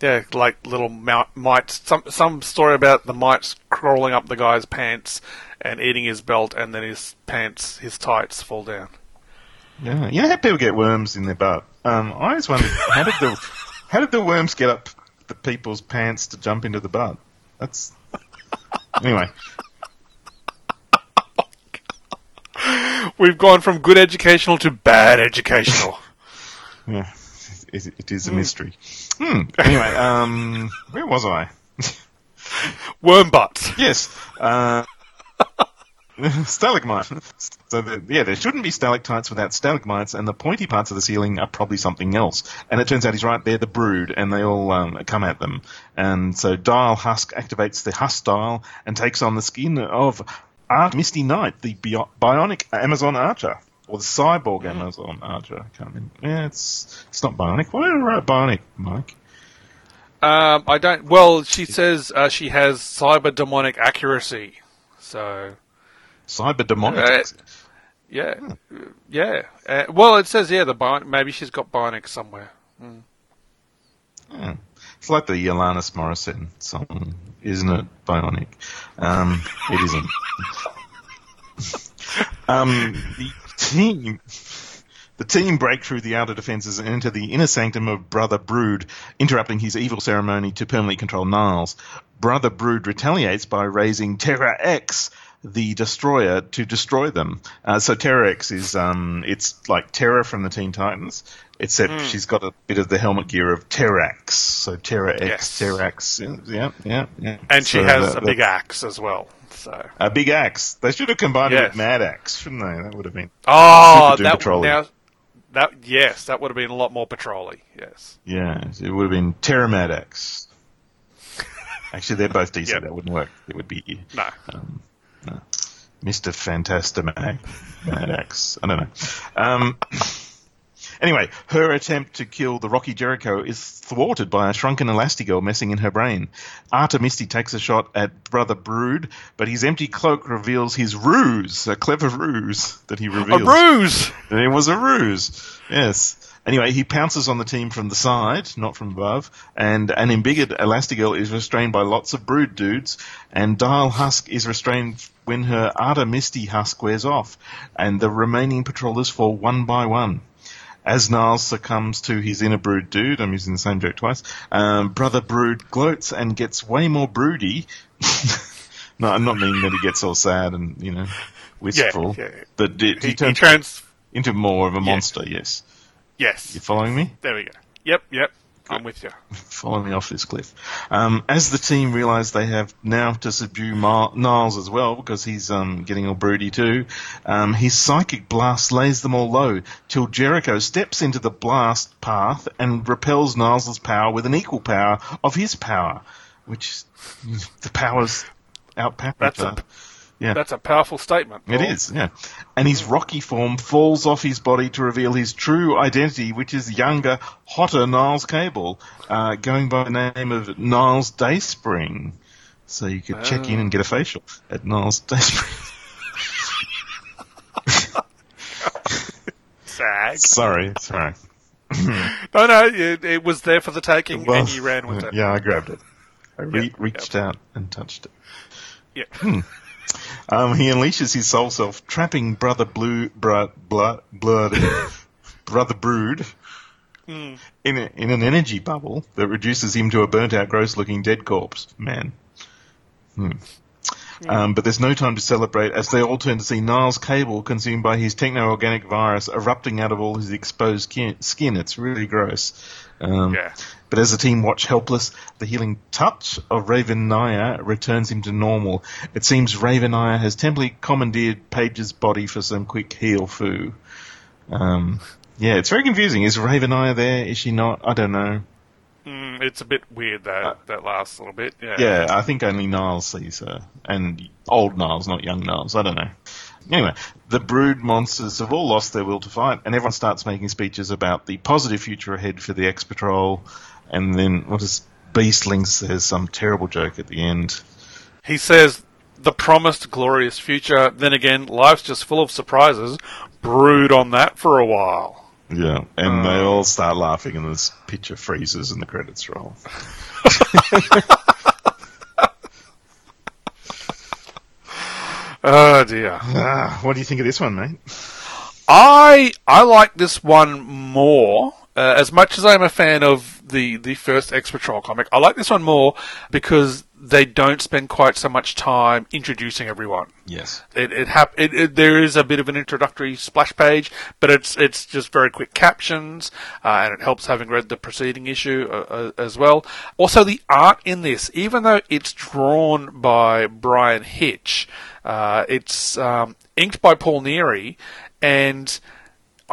Yeah, like little mites. Some some story about the mites crawling up the guy's pants and eating his belt, and then his pants, his tights fall down. Yeah, you know how people get worms in their butt. Um, I always wondered how did the how did the worms get up the people's pants to jump into the butt? That's anyway. We've gone from good educational to bad educational. Yeah, it, it is a mystery. Hmm. Anyway, um, where was I? Worm butts. Yes. Uh, stalagmite. So the, yeah, there shouldn't be stalactites without stalagmites, and the pointy parts of the ceiling are probably something else. And it turns out he's right. They're the brood, and they all um, come at them. And so Dial Husk activates the Husk Dial and takes on the skin of Art Misty Knight, the bio- bionic Amazon Archer. Or the cyborg Amazon Archer. I can't remember. Yeah, it's it's not bionic. Why did I write bionic, Mike? Um, I don't. Well, she says uh, she has cyber demonic accuracy. So Cyber demonic. Uh, yeah, yeah. Uh, well, it says yeah. The bion- maybe she's got bionic somewhere. Yeah. It's like the Alanis Morissette song, isn't it? Bionic. Um, it isn't. um, the team, the team break through the outer defences and enter the inner sanctum of Brother Brood, interrupting his evil ceremony to permanently control Niles. Brother Brood retaliates by raising Terra X, the destroyer, to destroy them. Uh, so Terra X is, um, it's like Terra from the Teen Titans, except she's got a bit of the helmet gear of Terrax. So Terra X, Yes. Terrax, yeah, yeah, yeah. And she has the- a big axe as well. So a big axe. They should have combined it with Mad Axe, shouldn't they? That would have been. oh, that now That yes, that would have been a lot more patrolly. Yes. Yeah, it would have been Terra Maddox. Actually, they're both DC. Yep. That wouldn't work. It would be No. Mr. Fantastamag. Maddox. I don't know. Um, anyway, her attempt to kill the Rocky Jericho is thwarted by a shrunken Elastigirl messing in her brain. Arta Misty takes a shot at Brother Brood, but his empty cloak reveals his ruse, a clever ruse that he reveals. A ruse. It was a ruse. Yes. Anyway, he pounces on the team from the side, not from above, and an embiggered Elastigirl is restrained by lots of brood dudes, and Dial Husk is restrained when her Arda Misty husk wears off, and the remaining patrollers fall one by one. As Niles succumbs to his inner brood dude, I'm using the same joke twice, um, Brother Brood gloats and gets way more broody. no, I'm not meaning that he gets all sad and, you know, wistful, Yeah, yeah. but he, He, he he turns trans. into more of a monster, yes. Yes. You following me? There we go. Yep. Yep. I'm with you. Follow me off this cliff. Um, as the team realise they have now to subdue Mar- Niles as well, because he's um, getting all broody too, um, his psychic blast lays them all low, till Jericho steps into the blast path and repels Niles' power with an equal power of his power, which the powers outpower That's each other. Yeah. That's a powerful statement. It Paul. is, yeah. And his rocky form falls off his body to reveal his true identity, which is younger, hotter Niles Cable, uh, going by the name of Niles Dayspring. So you could check in and get a facial at Niles Dayspring. Sag. sorry, sorry. No, no, it, it was there for the taking, and you ran with it. Yeah, I grabbed it. I re- Yep, reached out and touched it. Yeah. Um, he unleashes his soul self, trapping Brother Blue, bru- blood, blood, Brother Brood in, a, in an energy bubble that reduces him to a burnt out, gross looking dead corpse. Man. Hmm. Um, but there's no time to celebrate as they all turn to see Niles Cable consumed by his techno organic virus erupting out of all his exposed skin. It's really gross. Um, Yeah. But as the team watch helpless, the healing touch of Raven Naya returns him to normal. It seems Raven Naya has temporarily commandeered Paige's body for some quick heal foo. Um, yeah, it's very confusing. Is Raven Naya there? Is she not? I don't know. Mm, it's a bit weird that that last little bit. Yeah. Yeah, I think only Niles sees her. And old Niles, not young Niles. I don't know. Anyway, the brood monsters have all lost their will to fight, and everyone starts making speeches about the positive future ahead for the X Patrol. And then, what is Beastling says some terrible joke at the end. He says the promised glorious future. Then again, life's just full of surprises. Brood on that for a while. Yeah, and they all start laughing, and this picture freezes, and the credits roll. Oh dear. Ah, what do you think of this one, mate? I I like this one more. Uh, as much as I'm a fan of the the first X Patrol comic, I like this one more because they don't spend quite so much time introducing everyone. Yes. It it, hap- it, it there is a bit of an introductory splash page, but it's it's just very quick captions, uh, and it helps having read the preceding issue uh, uh, as well. Also, the art in this, even though it's drawn by Bryan Hitch, uh, it's um, inked by Paul Neary, and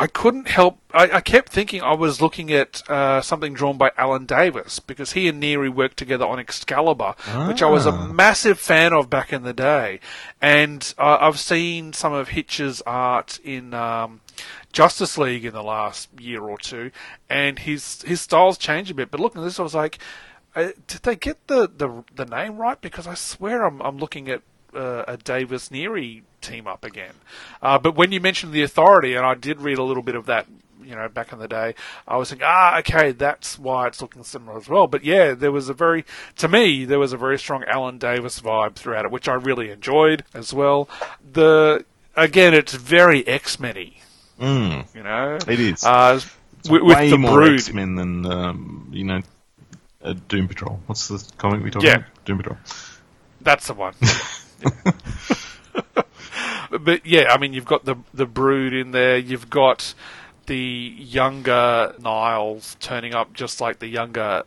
I couldn't help. I, I kept thinking I was looking at uh, something drawn by Alan Davis because he and Neary worked together on Excalibur, which I was a massive fan of back in the day. And uh, I've seen some of Hitch's art in um, Justice League in the last year or two, and his his style's changed a bit. But looking at this, I was like, uh, did they get the, the the name right? Because I swear I'm I'm looking at uh, a Davis Neary team up again. Uh, but when you mentioned the Authority, and I did read a little bit of that, you know, back in the day, I was thinking, ah, okay, that's why it's looking similar as well. But yeah, there was a very, to me, there was a very strong Alan Davis vibe throughout it, which I really enjoyed as well. The again, it's very X Men-y, Mm, you know. it is. Uh, with, with Way the more. X Men than, um, you know, uh, Doom Patrol. What's the comic we talking Yeah. about? Doom Patrol. That's the one. but yeah, I mean, you've got the the brood in there. You've got the younger Niles turning up, just like the younger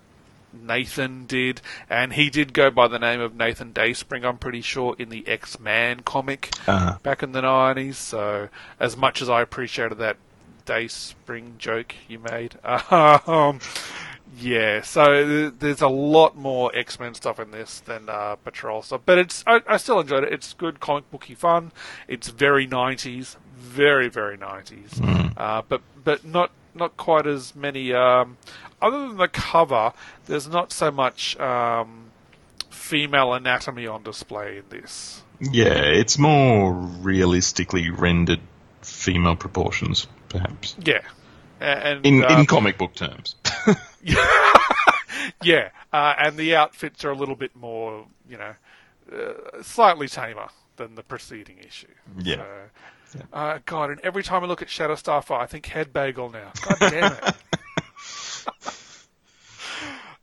Nathan did, and he did go by the name of Nathan Dayspring. I'm pretty sure in the X Man comic Uh-huh. back in the '90s. So, as much as I appreciated that Dayspring joke you made. Um, yeah, so th- there's a lot more X Men stuff in this than uh, Patrol stuff, but it's I, I still enjoyed it. It's good comic booky fun. It's very 90s, very very 90s, uh, but but not not quite as many. Um, other than the cover, there's not so much um, female anatomy on display in this. Yeah, it's more realistically rendered female proportions, perhaps. Yeah, and In um, in comic book terms. yeah, uh, and the outfits are a little bit more, you know, uh, slightly tamer than the preceding issue. Yeah. So, uh, God, and every time I look at Shatter Starfire, I think head bagel now. God damn it.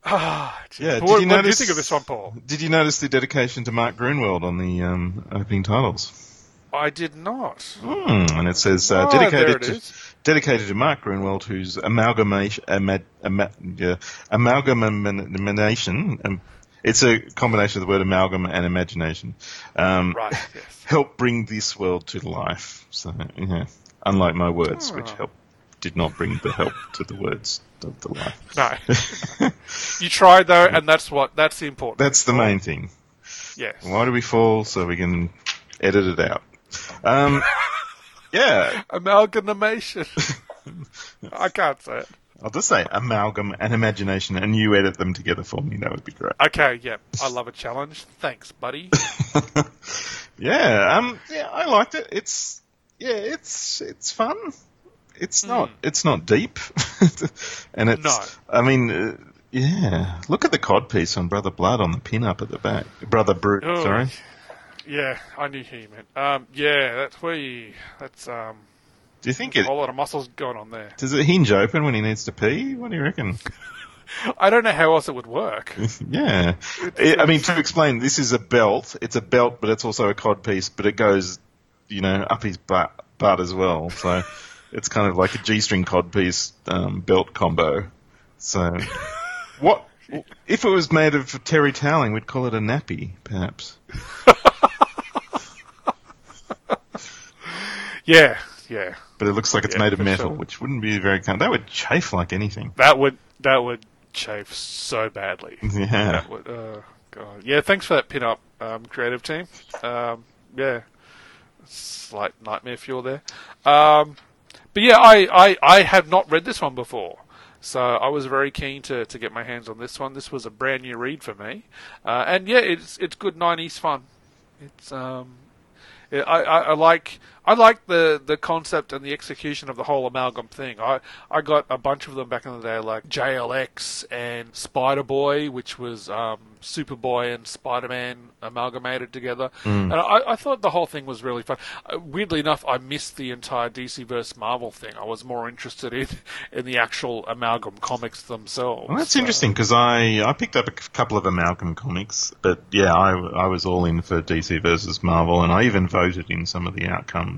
Ah, gee. Yeah, But did what, you what do you notice- think of this one, Paul? Did you notice the dedication to Mark Gruenwald on the um, opening titles? I did not. Hmm, and it says uh, Oh, dedicated it to is. Dedicated to Mark Gruenwald, whose amalgamation ama, ama, yeah, amalgamation. Um, it's a combination of the word amalgam and imagination. Um, Right, yes. Help bring this world to life. So, yeah, unlike my words, which Oh. help did not bring the help to the words of the life. No. you tried, though, and that's what that's the important. That's the main thing. Yes. Why do we fall? So we can edit it out. Um, yeah, Amalgamation. I can't say it. I'll just say amalgam and imagination, and you edit them together for me. That would be great. Okay, yeah. I love a challenge. Thanks, buddy. Yeah, um, yeah, I liked it. It's yeah, it's it's fun. It's not it's not deep, and it's. No. I mean, uh, yeah. Look at the cod piece on Brother Blood on the pin up at the back. Brother Brute, sorry. Yeah, I knew who you meant. Um, yeah, that's where you, that's um, Do you think a it whole lot of muscles going on there. does it hinge open when he needs to pee? What do you reckon? I don't know how else it would work. Yeah. I I mean, to explain, this is a belt. It's a belt, but it's also a cod piece, but it goes, you know, up his butt, butt as well. So it's kind of like a G-string cod piece um, belt combo. So what if it was made of terry toweling? We'd call it a nappy, perhaps. Yeah, yeah. But it looks like it's Yeah, made of metal, sure. which wouldn't be very. kind. that would chafe like anything. That would that would chafe so badly. Yeah. That would. Oh god. Yeah. Thanks for that pin up, um, creative team. Um, yeah. Slight nightmare fuel there. Um, but yeah, I, I I have not read this one before. So I was very keen to, to get my hands on this one. This was a brand new read for me, uh, and yeah, it's it's good '90s fun. It's um, yeah, I, I, I like I like the, the concept and the execution of the whole amalgam thing. I, I got a bunch of them back in the day, like JLX and Spider Boy, which was um, Superboy and Spider Man amalgamated together. And I, I thought the whole thing was really fun. Uh, weirdly enough, I missed the entire DC vs Marvel thing. I was more interested in in the actual amalgam comics themselves. Well, that's So- interesting because I, I picked up a couple of Amalgam comics, but yeah, I, I was all in for DC versus Marvel, and I even voted in some of the outcomes.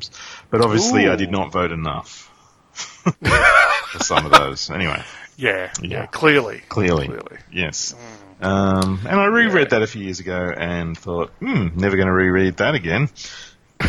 But obviously, I did not vote enough for some of those. Anyway, Yeah, yeah, Yeah. clearly, clearly, clearly. yes. Um, and I reread Yeah. that a few years ago and thought, hmm, never going to reread that again.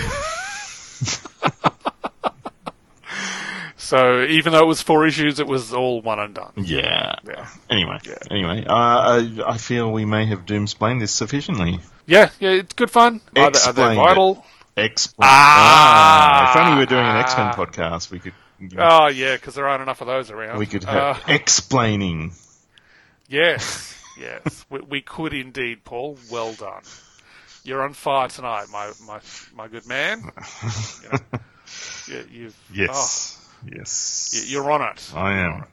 So even though it was four issues, it was all one and done. Yeah. Yeah. Anyway, Yeah. anyway, uh, I, I feel we may have doomsplained this sufficiently. Yeah, yeah, it's good fun. Are they, are they Explained vital? Explain. Ah! if only we were doing an X Men podcast, we could. Oh yeah, because there aren't enough of those around. we could Uh, have explaining. yes, yes, we, we could indeed, Paul. Well done. You're on fire tonight, my my my good man. You know, you, you've Yes. oh, yes. you- you're on it. I am.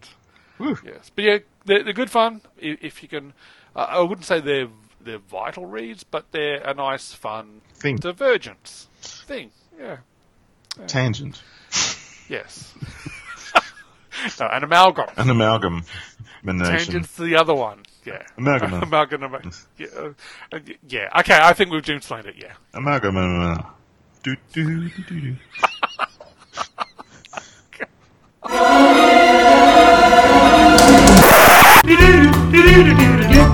On it. Yes, but yeah, they're, they're good fun. If you can, uh, I wouldn't say they're they're vital reads, but they're a nice, fun Thing. divergence thing. Yeah. Tangent. Yes. no, an amalgam. An amalgam. Tangent's the other one. Yeah. Amalgam. amalgam. Yeah. uh, yeah. Okay, I think we've explained it. Yeah. Amalgam. uh, Do, do, do, do, do.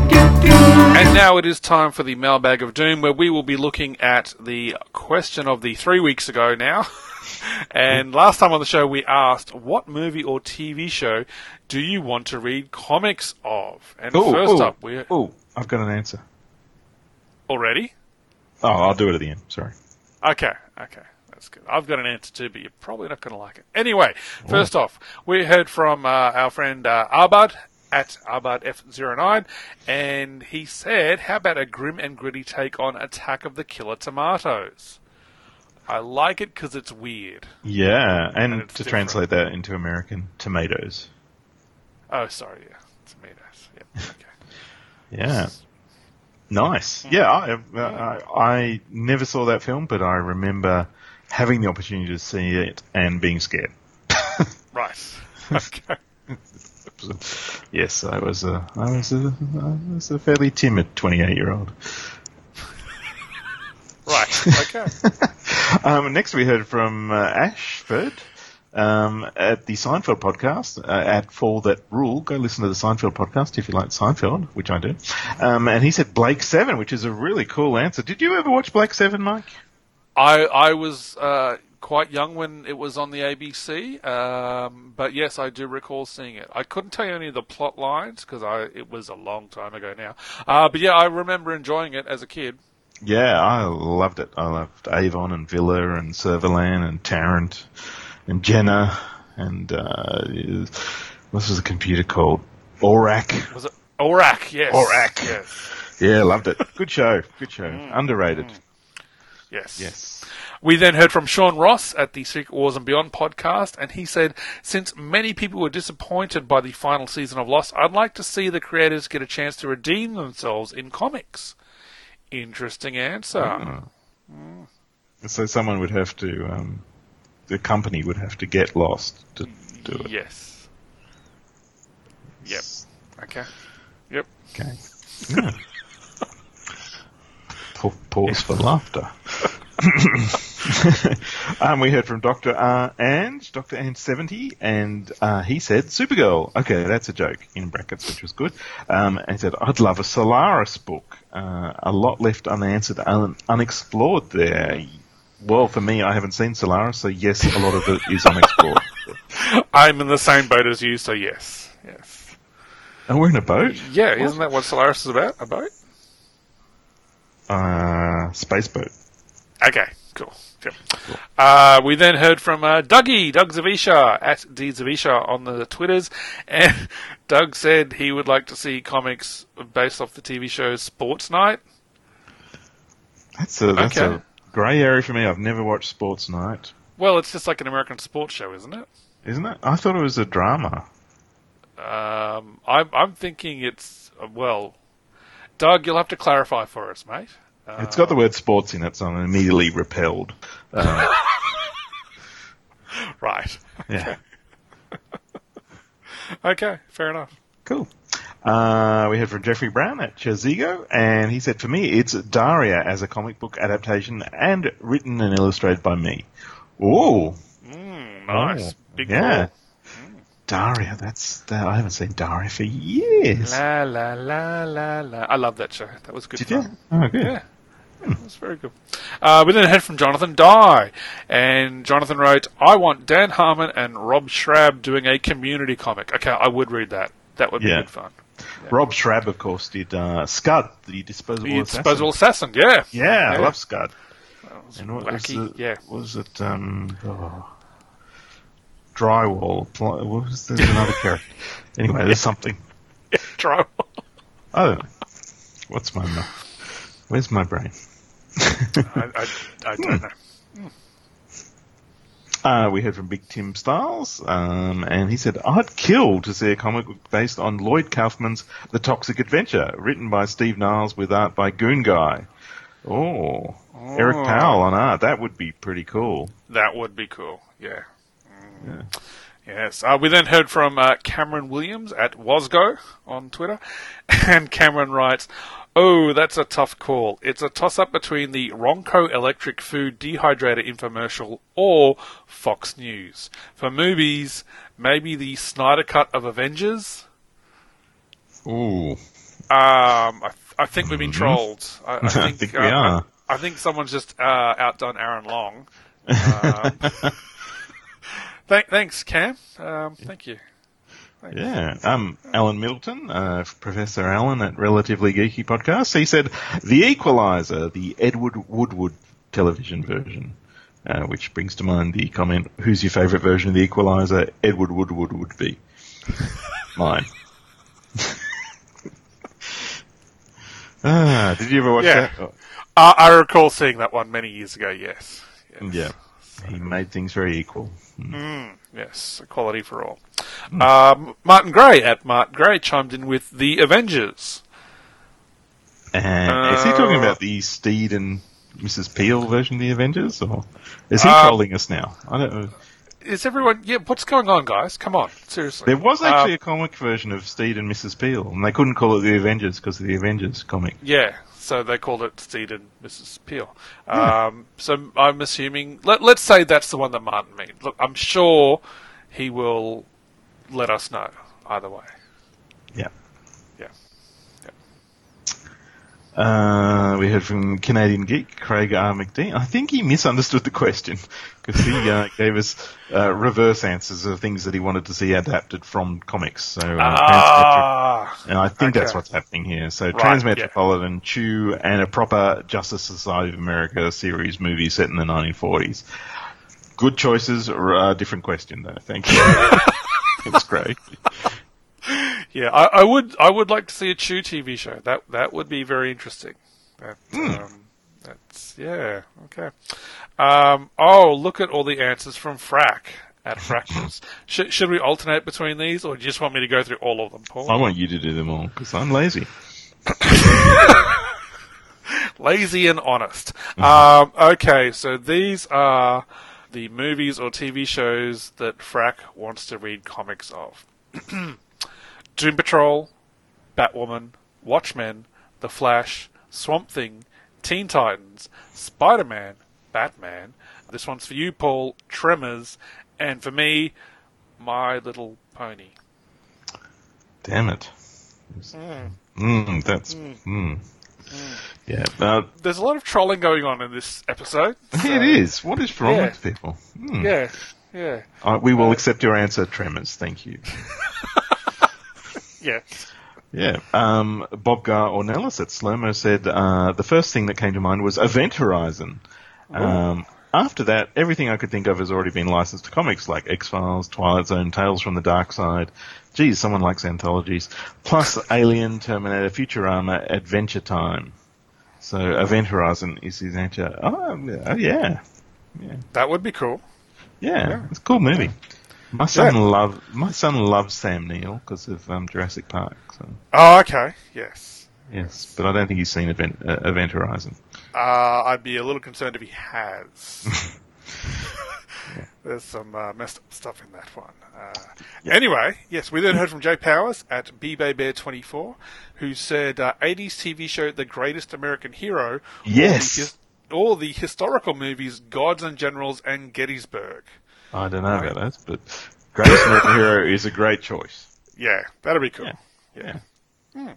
And now it is time for the mailbag of doom, where we will be looking at the question of the three weeks ago now. And last time on the show, we asked, what movie or TV show do you want to read comics of? And Ooh, first ooh, up, we ooh, I've got an answer. already. Oh, I'll do it at the end. Sorry. Okay, okay. That's good. I've got an answer too, but you're probably not going to like it. Anyway, first off, we heard from uh, our friend uh, Arbad at Abad F09, and he said, How about a grim and gritty take on Attack of the Killer Tomatoes? I like it because it's weird. Yeah, and, And to different. translate that into American, tomatoes. Oh, sorry, yeah. Tomatoes. Yep. Okay. Yeah. Nice. Hmm. Yeah, I, uh, I, I never saw that film, but I remember having the opportunity to see it and being scared. right. Okay. Yes, I was a, I was a, I was a fairly timid 28 year old. Right. Okay. Um, next, we heard from uh, Ashford um, at the Seinfeld podcast uh, at For That Rule. Go listen to the Seinfeld podcast if you like Seinfeld, which I do. Um, and he said Blake Seven, which is a really cool answer. Did you ever watch Blake Seven, Mike? I I was uh, quite young when it was on the ABC, um, but yes, I do recall seeing it. I couldn't tell you any of the plot lines because I it was a long time ago now. Uh, but yeah, I remember enjoying it as a kid. Yeah, I loved it. I loved Avon and Vila and Servalan and Tarrant and Jenna and uh, what was the computer called? Orac. Was it Orac? Yes. Orac. Yes. Yeah, loved it. Good show. Good show. Mm. Underrated. Yes. Yes. We then heard from Sean Ross at the Secret Wars and Beyond podcast, and he said, Since many people were disappointed by the final season of Lost, I'd like to see the creators get a chance to redeem themselves in comics. Interesting answer. So someone would have to, um, the company would have to get lost to do it. Yes. Yep. Okay. Yep. Okay. Yeah. Pause for laughter. um, we heard from Dr. Uh, Ange, Dr. Ange70, and uh, he said Supergirl. Okay, that's a joke in brackets, which was good. Um, and he said, I'd love a Solaris book. Uh, a lot left unanswered, un- unexplored there. Well, for me, I haven't seen Solaris, so yes, a lot of it is unexplored. I'm in the same boat as you, so yes. Yes. And we're in a boat? Yeah, isn't that what Solaris is about? A boat? Uh, space boat. Okay, cool. Yep. Uh, we then heard from uh, Dougie, Doug Zavisha, at D Zavisha on the Twitters, and Doug said he would like to see comics based off the TV show Sports Night. That's a, that's Okay. a grey area for me. I've never watched Sports Night. Well, it's just like an American sports show, isn't it? Isn't it? I thought it was a drama. Um, I'm, I'm thinking it's, uh, well, Doug, you'll have to clarify for us, mate. Uh, It's got the word sports in it, so I'm immediately repelled. Uh, Right. yeah. Okay, fair enough. Cool. Uh, we heard from Jeffrey Brown at Chazigo, and he said, for me, it's Daria as a comic book adaptation and written and illustrated by me. Ooh. Mm, nice. Oh, Big yeah. Daria, that's, that, I haven't seen Daria for years. La la la la la. I love that show. That was good Did fun. you? Oh, good. Yeah. That was very good. Uh, we then heard from Jonathan Dye, and Jonathan wrote, "I want Dan Harmon and Rob Schrab doing a community comic." Okay, I would read that. That would be Yeah. good fun. Rob Schrab, of course, did uh, Scud, the disposable The assassin. Disposable Assassin, yeah. Yeah, I love Scud. And what wacky, was it? yeah. Was it um, oh, drywall? What was there's another character? Anyway, there's something. Try. I don't. What's my ma- Where's my brain? I, I, I don't know. Uh, we heard from Big Tim Styles, um, and he said, I'd kill to see a comic book based on Lloyd Kaufman's The Toxic Avenger, written by Steve Niles with art by Goon Guy. Oh, Eric Powell on art. That would be pretty cool. That would be cool. Yeah. Mm. Yes. Uh, we then heard from uh, Cameron Williams at Wasgo on Twitter, and Cameron writes, "Oh, that's a tough call. It's a toss-up between the Ronco Electric Food Dehydrator infomercial or Fox News. For movies, maybe the Snyder Cut of Avengers." Ooh. Um, I, I think we've been trolled. I, I think, think we uh, are. I, I think someone's just uh, outdone Aaron Long Um, th- thanks, Cam. Um, thank you. Yeah. Um, Alan Middleton, uh, Professor Alan at Relatively Geeky Podcast, he said, The Equalizer, the Edward Woodward television version. Uh, which brings to mind the comment, who's your favourite version of The Equalizer? Edward Woodward would be. Mine. ah, did you ever watch Yeah. that? Oh, Uh, I recall seeing that one many years ago. Yes. yes. yeah. He made things very equal. Yes, equality for all. Um, Martin Gray at Martin Gray chimed in with the Avengers. And is he talking Uh, about the Steed and Mrs. Peel version of the Avengers, or is he Um, trolling us now? I don't know. Is everyone? Yeah, what's going on, guys? Come on, seriously. There was actually Um, a comic version of Steed and Mrs. Peel, and they couldn't call it the Avengers because of the Avengers comic. Yeah, so they called it Steed and Mrs. Peel. Um, so I'm assuming. Let, let's say that's the one that Martin means. Look, I'm sure he will let us know either way. Yeah. Uh, we heard from Canadian Geek, Craig R. McDee. I think he misunderstood the question because he uh, gave us uh, reverse answers of things that he wanted to see adapted from comics. So, uh, Ah, And I think that's what's happening here. So Right, Transmetropolitan, Chew, and a proper Justice Society of America series movie set in the 1940s. Good choices, or a different question though. Thank you. It's great. Yeah. I, I would. I would like to see a Chew TV show. That that would be very interesting. That, um, that's yeah. Okay. Um, oh, look at all the answers from Frack at Fractals. should, should we alternate between these, or do you just want me to go through all of them, Paul? I want you to do them all because I'm lazy. lazy and honest. Um, okay, so these are the movies or TV shows that Frack wants to read comics of Doom Patrol, Batwoman, Watchmen, The Flash, Swamp Thing, Teen Titans, Spider Man, Batman. This one's for you, Paul, Tremors, and for me, My Little Pony. Damn it. Mm, that's. Mm. Yeah. Uh, There's a lot of trolling going on in this episode. so- it is. What is wrong Yeah. with people? Hmm. Yeah, yeah, Uh, we will accept your answer, Tremors. Thank you. yeah. Yeah. Um, Bob Gar Ornelas at Slomo said uh, the first thing that came to mind was Event Horizon. Um, after that, everything I could think of has already been licensed to comics like X Files, Twilight Zone, Tales from the Dark Side. Geez, someone likes anthologies. Plus Alien, Terminator, Futurama, Adventure Time. So Event Horizon is his answer. Oh, oh yeah. That would be cool. Yeah, it's a cool movie. My son love my son loves Sam Neill because of um, Jurassic Park. So Oh, okay. Yes. yes, but I don't think he's seen Event uh, Event Horizon. Uh, I'd be a little concerned if he has. There's some uh, messed up stuff in that one. Uh, Anyway, yes, we then heard from Jay Powers at bbbear24, who said uh, 80s TV show The Greatest American Hero. or the Yes. his- Or the historical movies Gods and Generals and Gettysburg. I don't know about that, but Greatest American Hero is a great choice. Yeah, that'd be cool. Yeah. Yeah.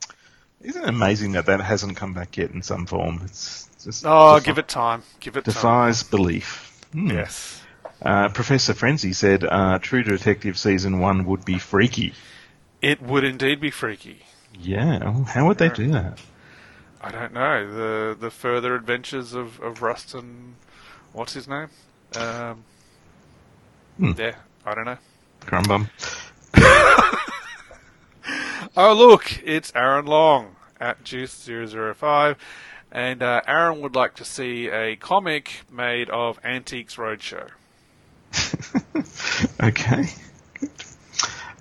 Isn't it amazing that that hasn't come back yet in some form? It's just Oh, defi- give it time. Give it time. defies belief. Hmm. Yes. Uh, Professor Frenzy said uh, True Detective season one would be freaky. It would indeed be freaky. Yeah, how would they do that? I don't know the the further adventures of, of Rust and what's his name? Um, Hmm. Yeah, I don't know. Crumbum. Oh look, it's Aaron Long at Juice005, and uh, Aaron would like to see a comic made of Antiques Roadshow. Okay.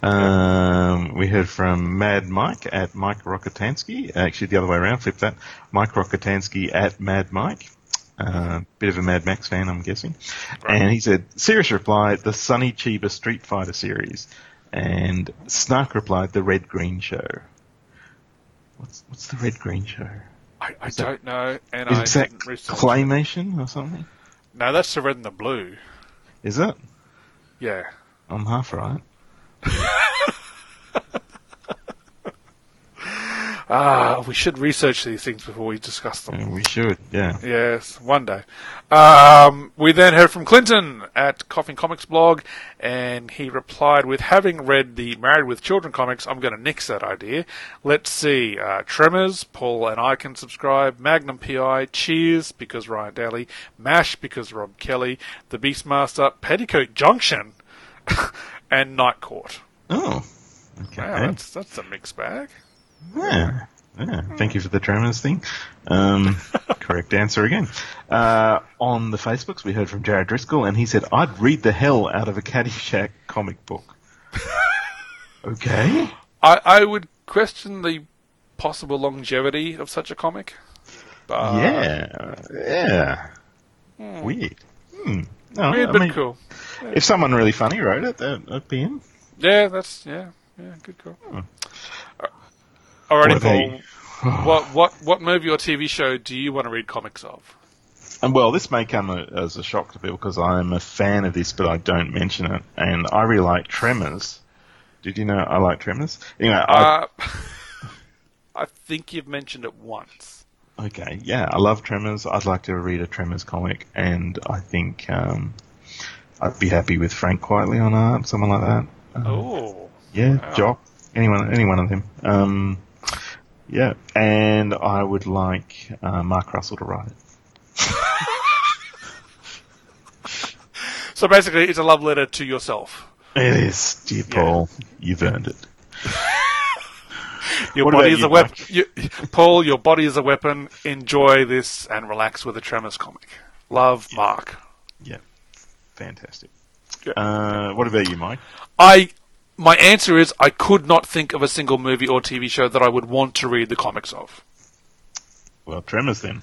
Um, we heard from Mad Mike at Mike Rokotansky. Actually, the other way around, flip that. Mike Rokotansky at Mad Mike. Uh, bit of a Mad Max fan, I'm guessing. And he said, serious reply, the Sonny Chiba Street Fighter series. And Snark replied, the Red Green Show. What's, what's the Red Green Show? I, I don't know, and I Is that didn't research. claymation or something? No, that's the red and the blue. Is it? Yeah. I'm half right. Ah, we should research these things before we discuss them. Yeah, we should, yeah. Yes, one day. Um, we then heard from Clinton at Coughing Comics blog, and he replied with, having read the Married with Children comics, I'm going to nix that idea. Let's see. Uh, Tremors, Paul and I can subscribe. Magnum PI, Cheers, because Ryan Daly. MASH, because Rob Kelly. The Beastmaster, Petticoat Junction, and Night Court. Oh, okay. Wow, that's, that's a mixed bag. Yeah. Yeah. Thank you for the tremors thing. Um, correct answer again. Uh, on the Facebooks, we heard from Jared Driscoll, and he said, I'd read the hell out of a Caddyshack comic book. okay. I, I would question the possible longevity of such a comic. But, yeah. Yeah. Weird. Hmm. No, Weird I but mean, cool. If someone really funny wrote it, that, that'd be him. Yeah, that's yeah, yeah, good call. Alrighty, What what what what movie or TV show do you want to read comics of? And well, this may come a, as a shock to people because I'm a fan of this, but I don't mention it. And I really like Tremors. Did you know I like Tremors? Anyway, I, Uh, I think you've mentioned it once. okay, yeah, I love Tremors. I'd like to read a Tremors comic, and I think um, I'd be happy with Frank Quitely on art, someone like that. Um, Oh, Yeah, Wow. Jock, anyone, any one of them. Um, yeah, and I would like uh, Mark Russell to write it. so basically, it's a love letter to yourself. It is, dear Paul. You've earned it. Your What body is you, a weapon. You, Paul, your body is a weapon. Enjoy this and relax with a Tremors comic. Love, Mark. Yeah, fantastic. Yeah. Uh, what about you, Mike? I. My answer is I could not think of a single movie or TV show that I would want to read the comics of. Well, Tremors then.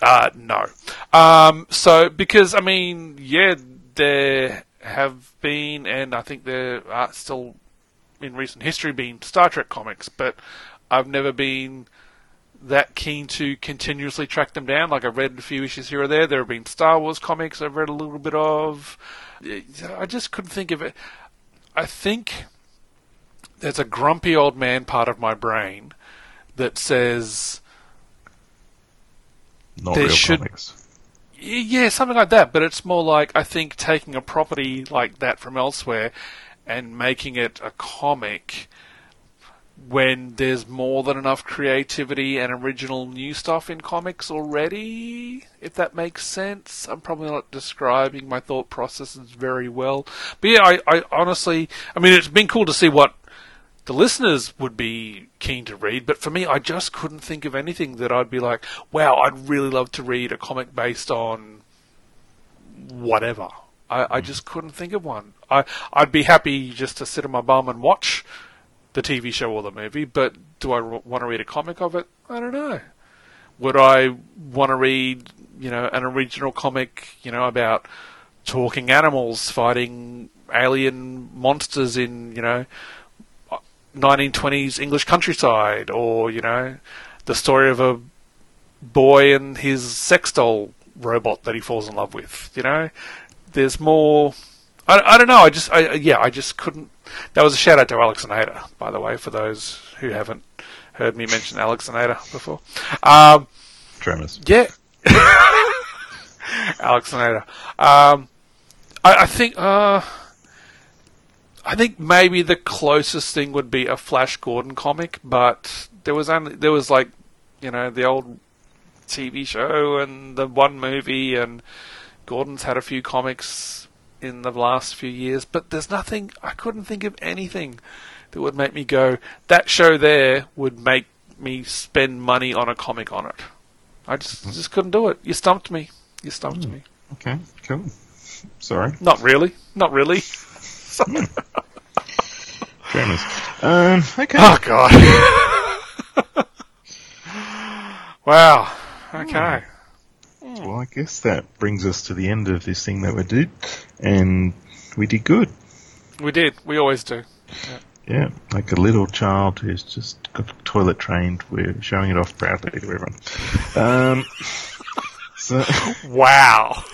Uh, no. Um, so, because, I mean, yeah, there have been, and I think there are still in recent history been Star Trek comics, but I've never been that keen to continuously track them down. Like, I've read a few issues here or there. There have been Star Wars comics I've read a little bit of. I just couldn't think of it. I think there's a grumpy old man part of my brain that says, Not There real should- comics. Yeah, something like that. But it's more like I think taking a property like that from elsewhere and making it a comic when there's more than enough creativity and original new stuff in comics already. If that makes sense, I'm probably not describing my thought processes very well. But yeah, I, I honestly, I mean, it's been cool to see what the listeners would be keen to read, but for me, I just couldn't think of anything that I'd be like, wow, I'd really love to read a comic based on whatever. I, I hmm. just couldn't think of one. I, I'd be happy just to sit on my bum and watch the TV show or the movie, but do I r- want to read a comic of it? I don't know. Would I want to read, you know, an original comic, you know, about talking animals fighting alien monsters in, you know, 1920s English countryside, or you know, the story of a boy and his sex doll robot that he falls in love with. You know, there's more. I, I don't know. I just, I, yeah, I just couldn't. That was a shout out to Alex and Ada, by the way, for those who haven't heard me mention Alex and Ada before. Um, Tremors. yeah. Alex and Ada. Um, I, I think. Uh, I think maybe the closest thing would be a Flash Gordon comic, but there was only there was like, you know, the old TV show and the one movie, and Gordon's had a few comics in the last few years, but there's nothing. I couldn't think of anything that would make me go. That show there would make me spend money on a comic on it. I just hmm. just couldn't do it. You stumped me. You stumped hmm. me. Okay, cool. Sorry. Not really. Not really. Um, okay. Oh God. wow. Okay. Hmm. Well, I guess that brings us to the end of this thing that we did, and we did good. We did. We always do. Yeah, like a little child who's just got toilet trained. We're showing it off proudly to everyone. Um, so, Wow.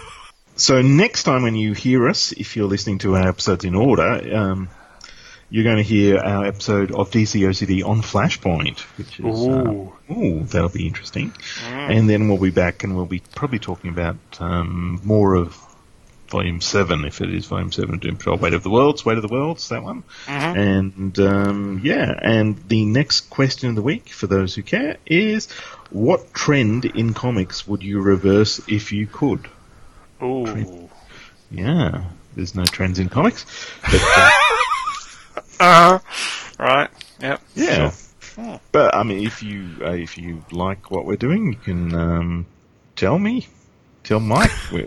so next time when you hear us, if you're listening to our episodes in order, um, you're going to hear our episode of DC DCOCD on Flashpoint, which is Ooh. Uh, ooh, that'll be interesting. And then we'll be back, and we'll be probably talking about um, more of Volume Seven, if it is Volume Seven of Doom Patrol, Weight of the Worlds, Weight of the Worlds, that one. And um, yeah, and the next question of the week, for those who care, is what trend in comics would you reverse if you could? Ooh. Yeah, there's no trends in comics, but uh, Uh, right. Yep. yeah. But I mean, if you uh, if you like what we're doing, you can um, tell me, tell Mike. Where,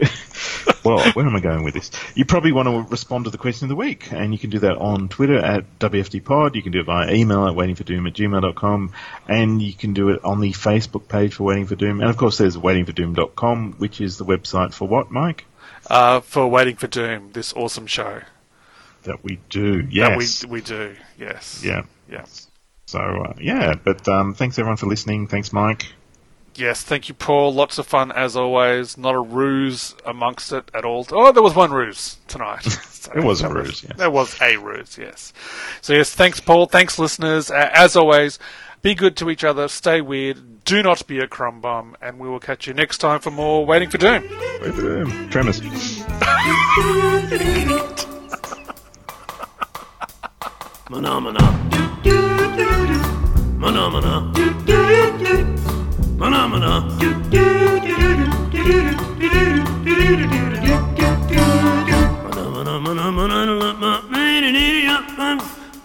well, where am I going with this? You probably want to respond to the question of the week, and you can do that on Twitter at WFDPod. You can do it via email at waitingfordoom at gmail.com, and you can do it on the Facebook page for Waiting for Doom. And of course, there's waitingfordoom.com, which is the website for what, Mike? Uh, for Waiting for Doom, this awesome show. That we do. That Yes. we, we do. Yes. yeah. Yeah. So uh, yeah, but um, thanks everyone for listening. Thanks, Mike. Yes, thank you, Paul. Lots of fun as always. Not a ruse amongst it at all. Oh, there was one ruse tonight. So It was a that ruse, yes. There was a ruse, yes. So yes, thanks, Paul. Thanks, listeners. Uh, as always, be good to each other. Stay weird. Do not be a crumb bum, and we will catch you next time for more Waiting for Doom. Wait for them. Tremors. Phenomena. Phenomena. Mana mana. Mana mana mana mana yapmam.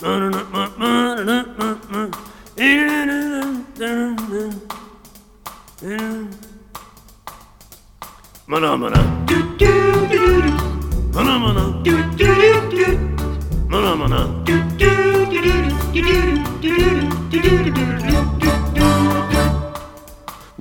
Mana mana mana mana mana mana mana mana mana mana mana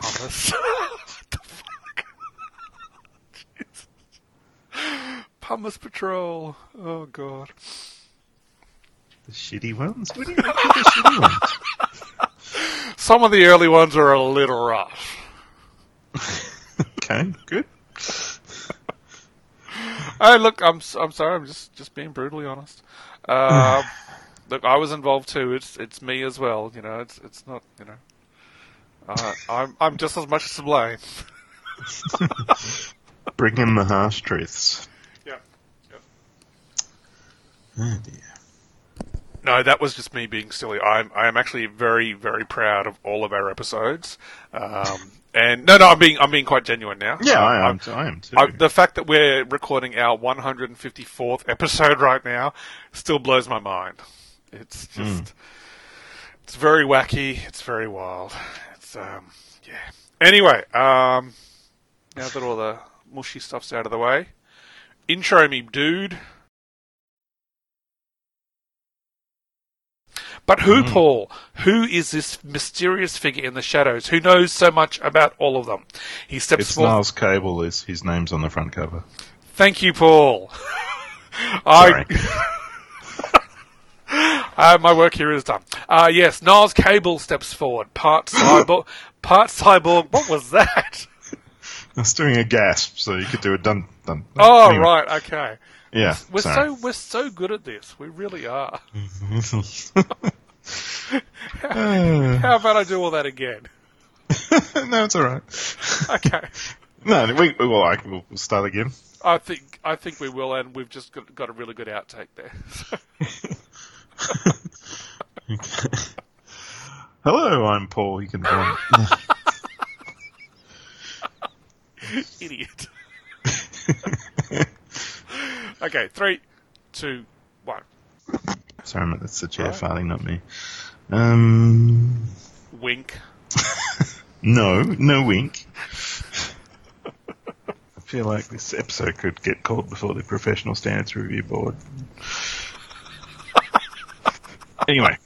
Pumice. what the fuck? Jesus. Pumice Patrol. Oh, God. The shitty ones? What do you mean the shitty ones? Some of the early ones are a little rough. Okay, good. Hey, look, I'm s- I'm sorry. I'm just just being brutally honest. Uh, look, I was involved too. It's it's me as well. You know, it's it's not you know. Uh, I'm I'm just as much to blame. Bring in the harsh truths. Yeah. Oh dear. No, that was just me being silly. I'm I am actually very very proud of all of our episodes. Um, and no, no, I'm being I'm being quite genuine now. Yeah, I am. I'm- too- I am too. I, the fact that we're recording our 154th episode right now still blows my mind. It's just, it's very wacky. It's very wild. It's um, yeah. Anyway, um, now that all the mushy stuff's out of the way, intro me, dude. But who, Paul? Who is this mysterious figure in the shadows who knows so much about all of them? He steps it's forth. Niles Cable. Is his name's on the front cover? Thank you, Paul. I, uh, my work here is done. Uh, yes, Niles Cable steps forward. Part cyborg. part cyborg. What was that? I was doing a gasp, so you could do a dun dun. dun. Oh, Anyway, right. Okay. Yeah. We're sorry. so we're so good at this. We really are. Uh, How about I do all that again? no, it's all right. Okay. No, we well, I, we'll we'll start again. I think I think we will, and we've just got, got a really good outtake there. Hello, I'm Paul. You can find. Idiot. okay, three, two, one. Sorry, mate, that's the chair farting, not me. Um, Wink. no, no wink. I feel like this episode could get called before the Professional Standards Review Board anyway,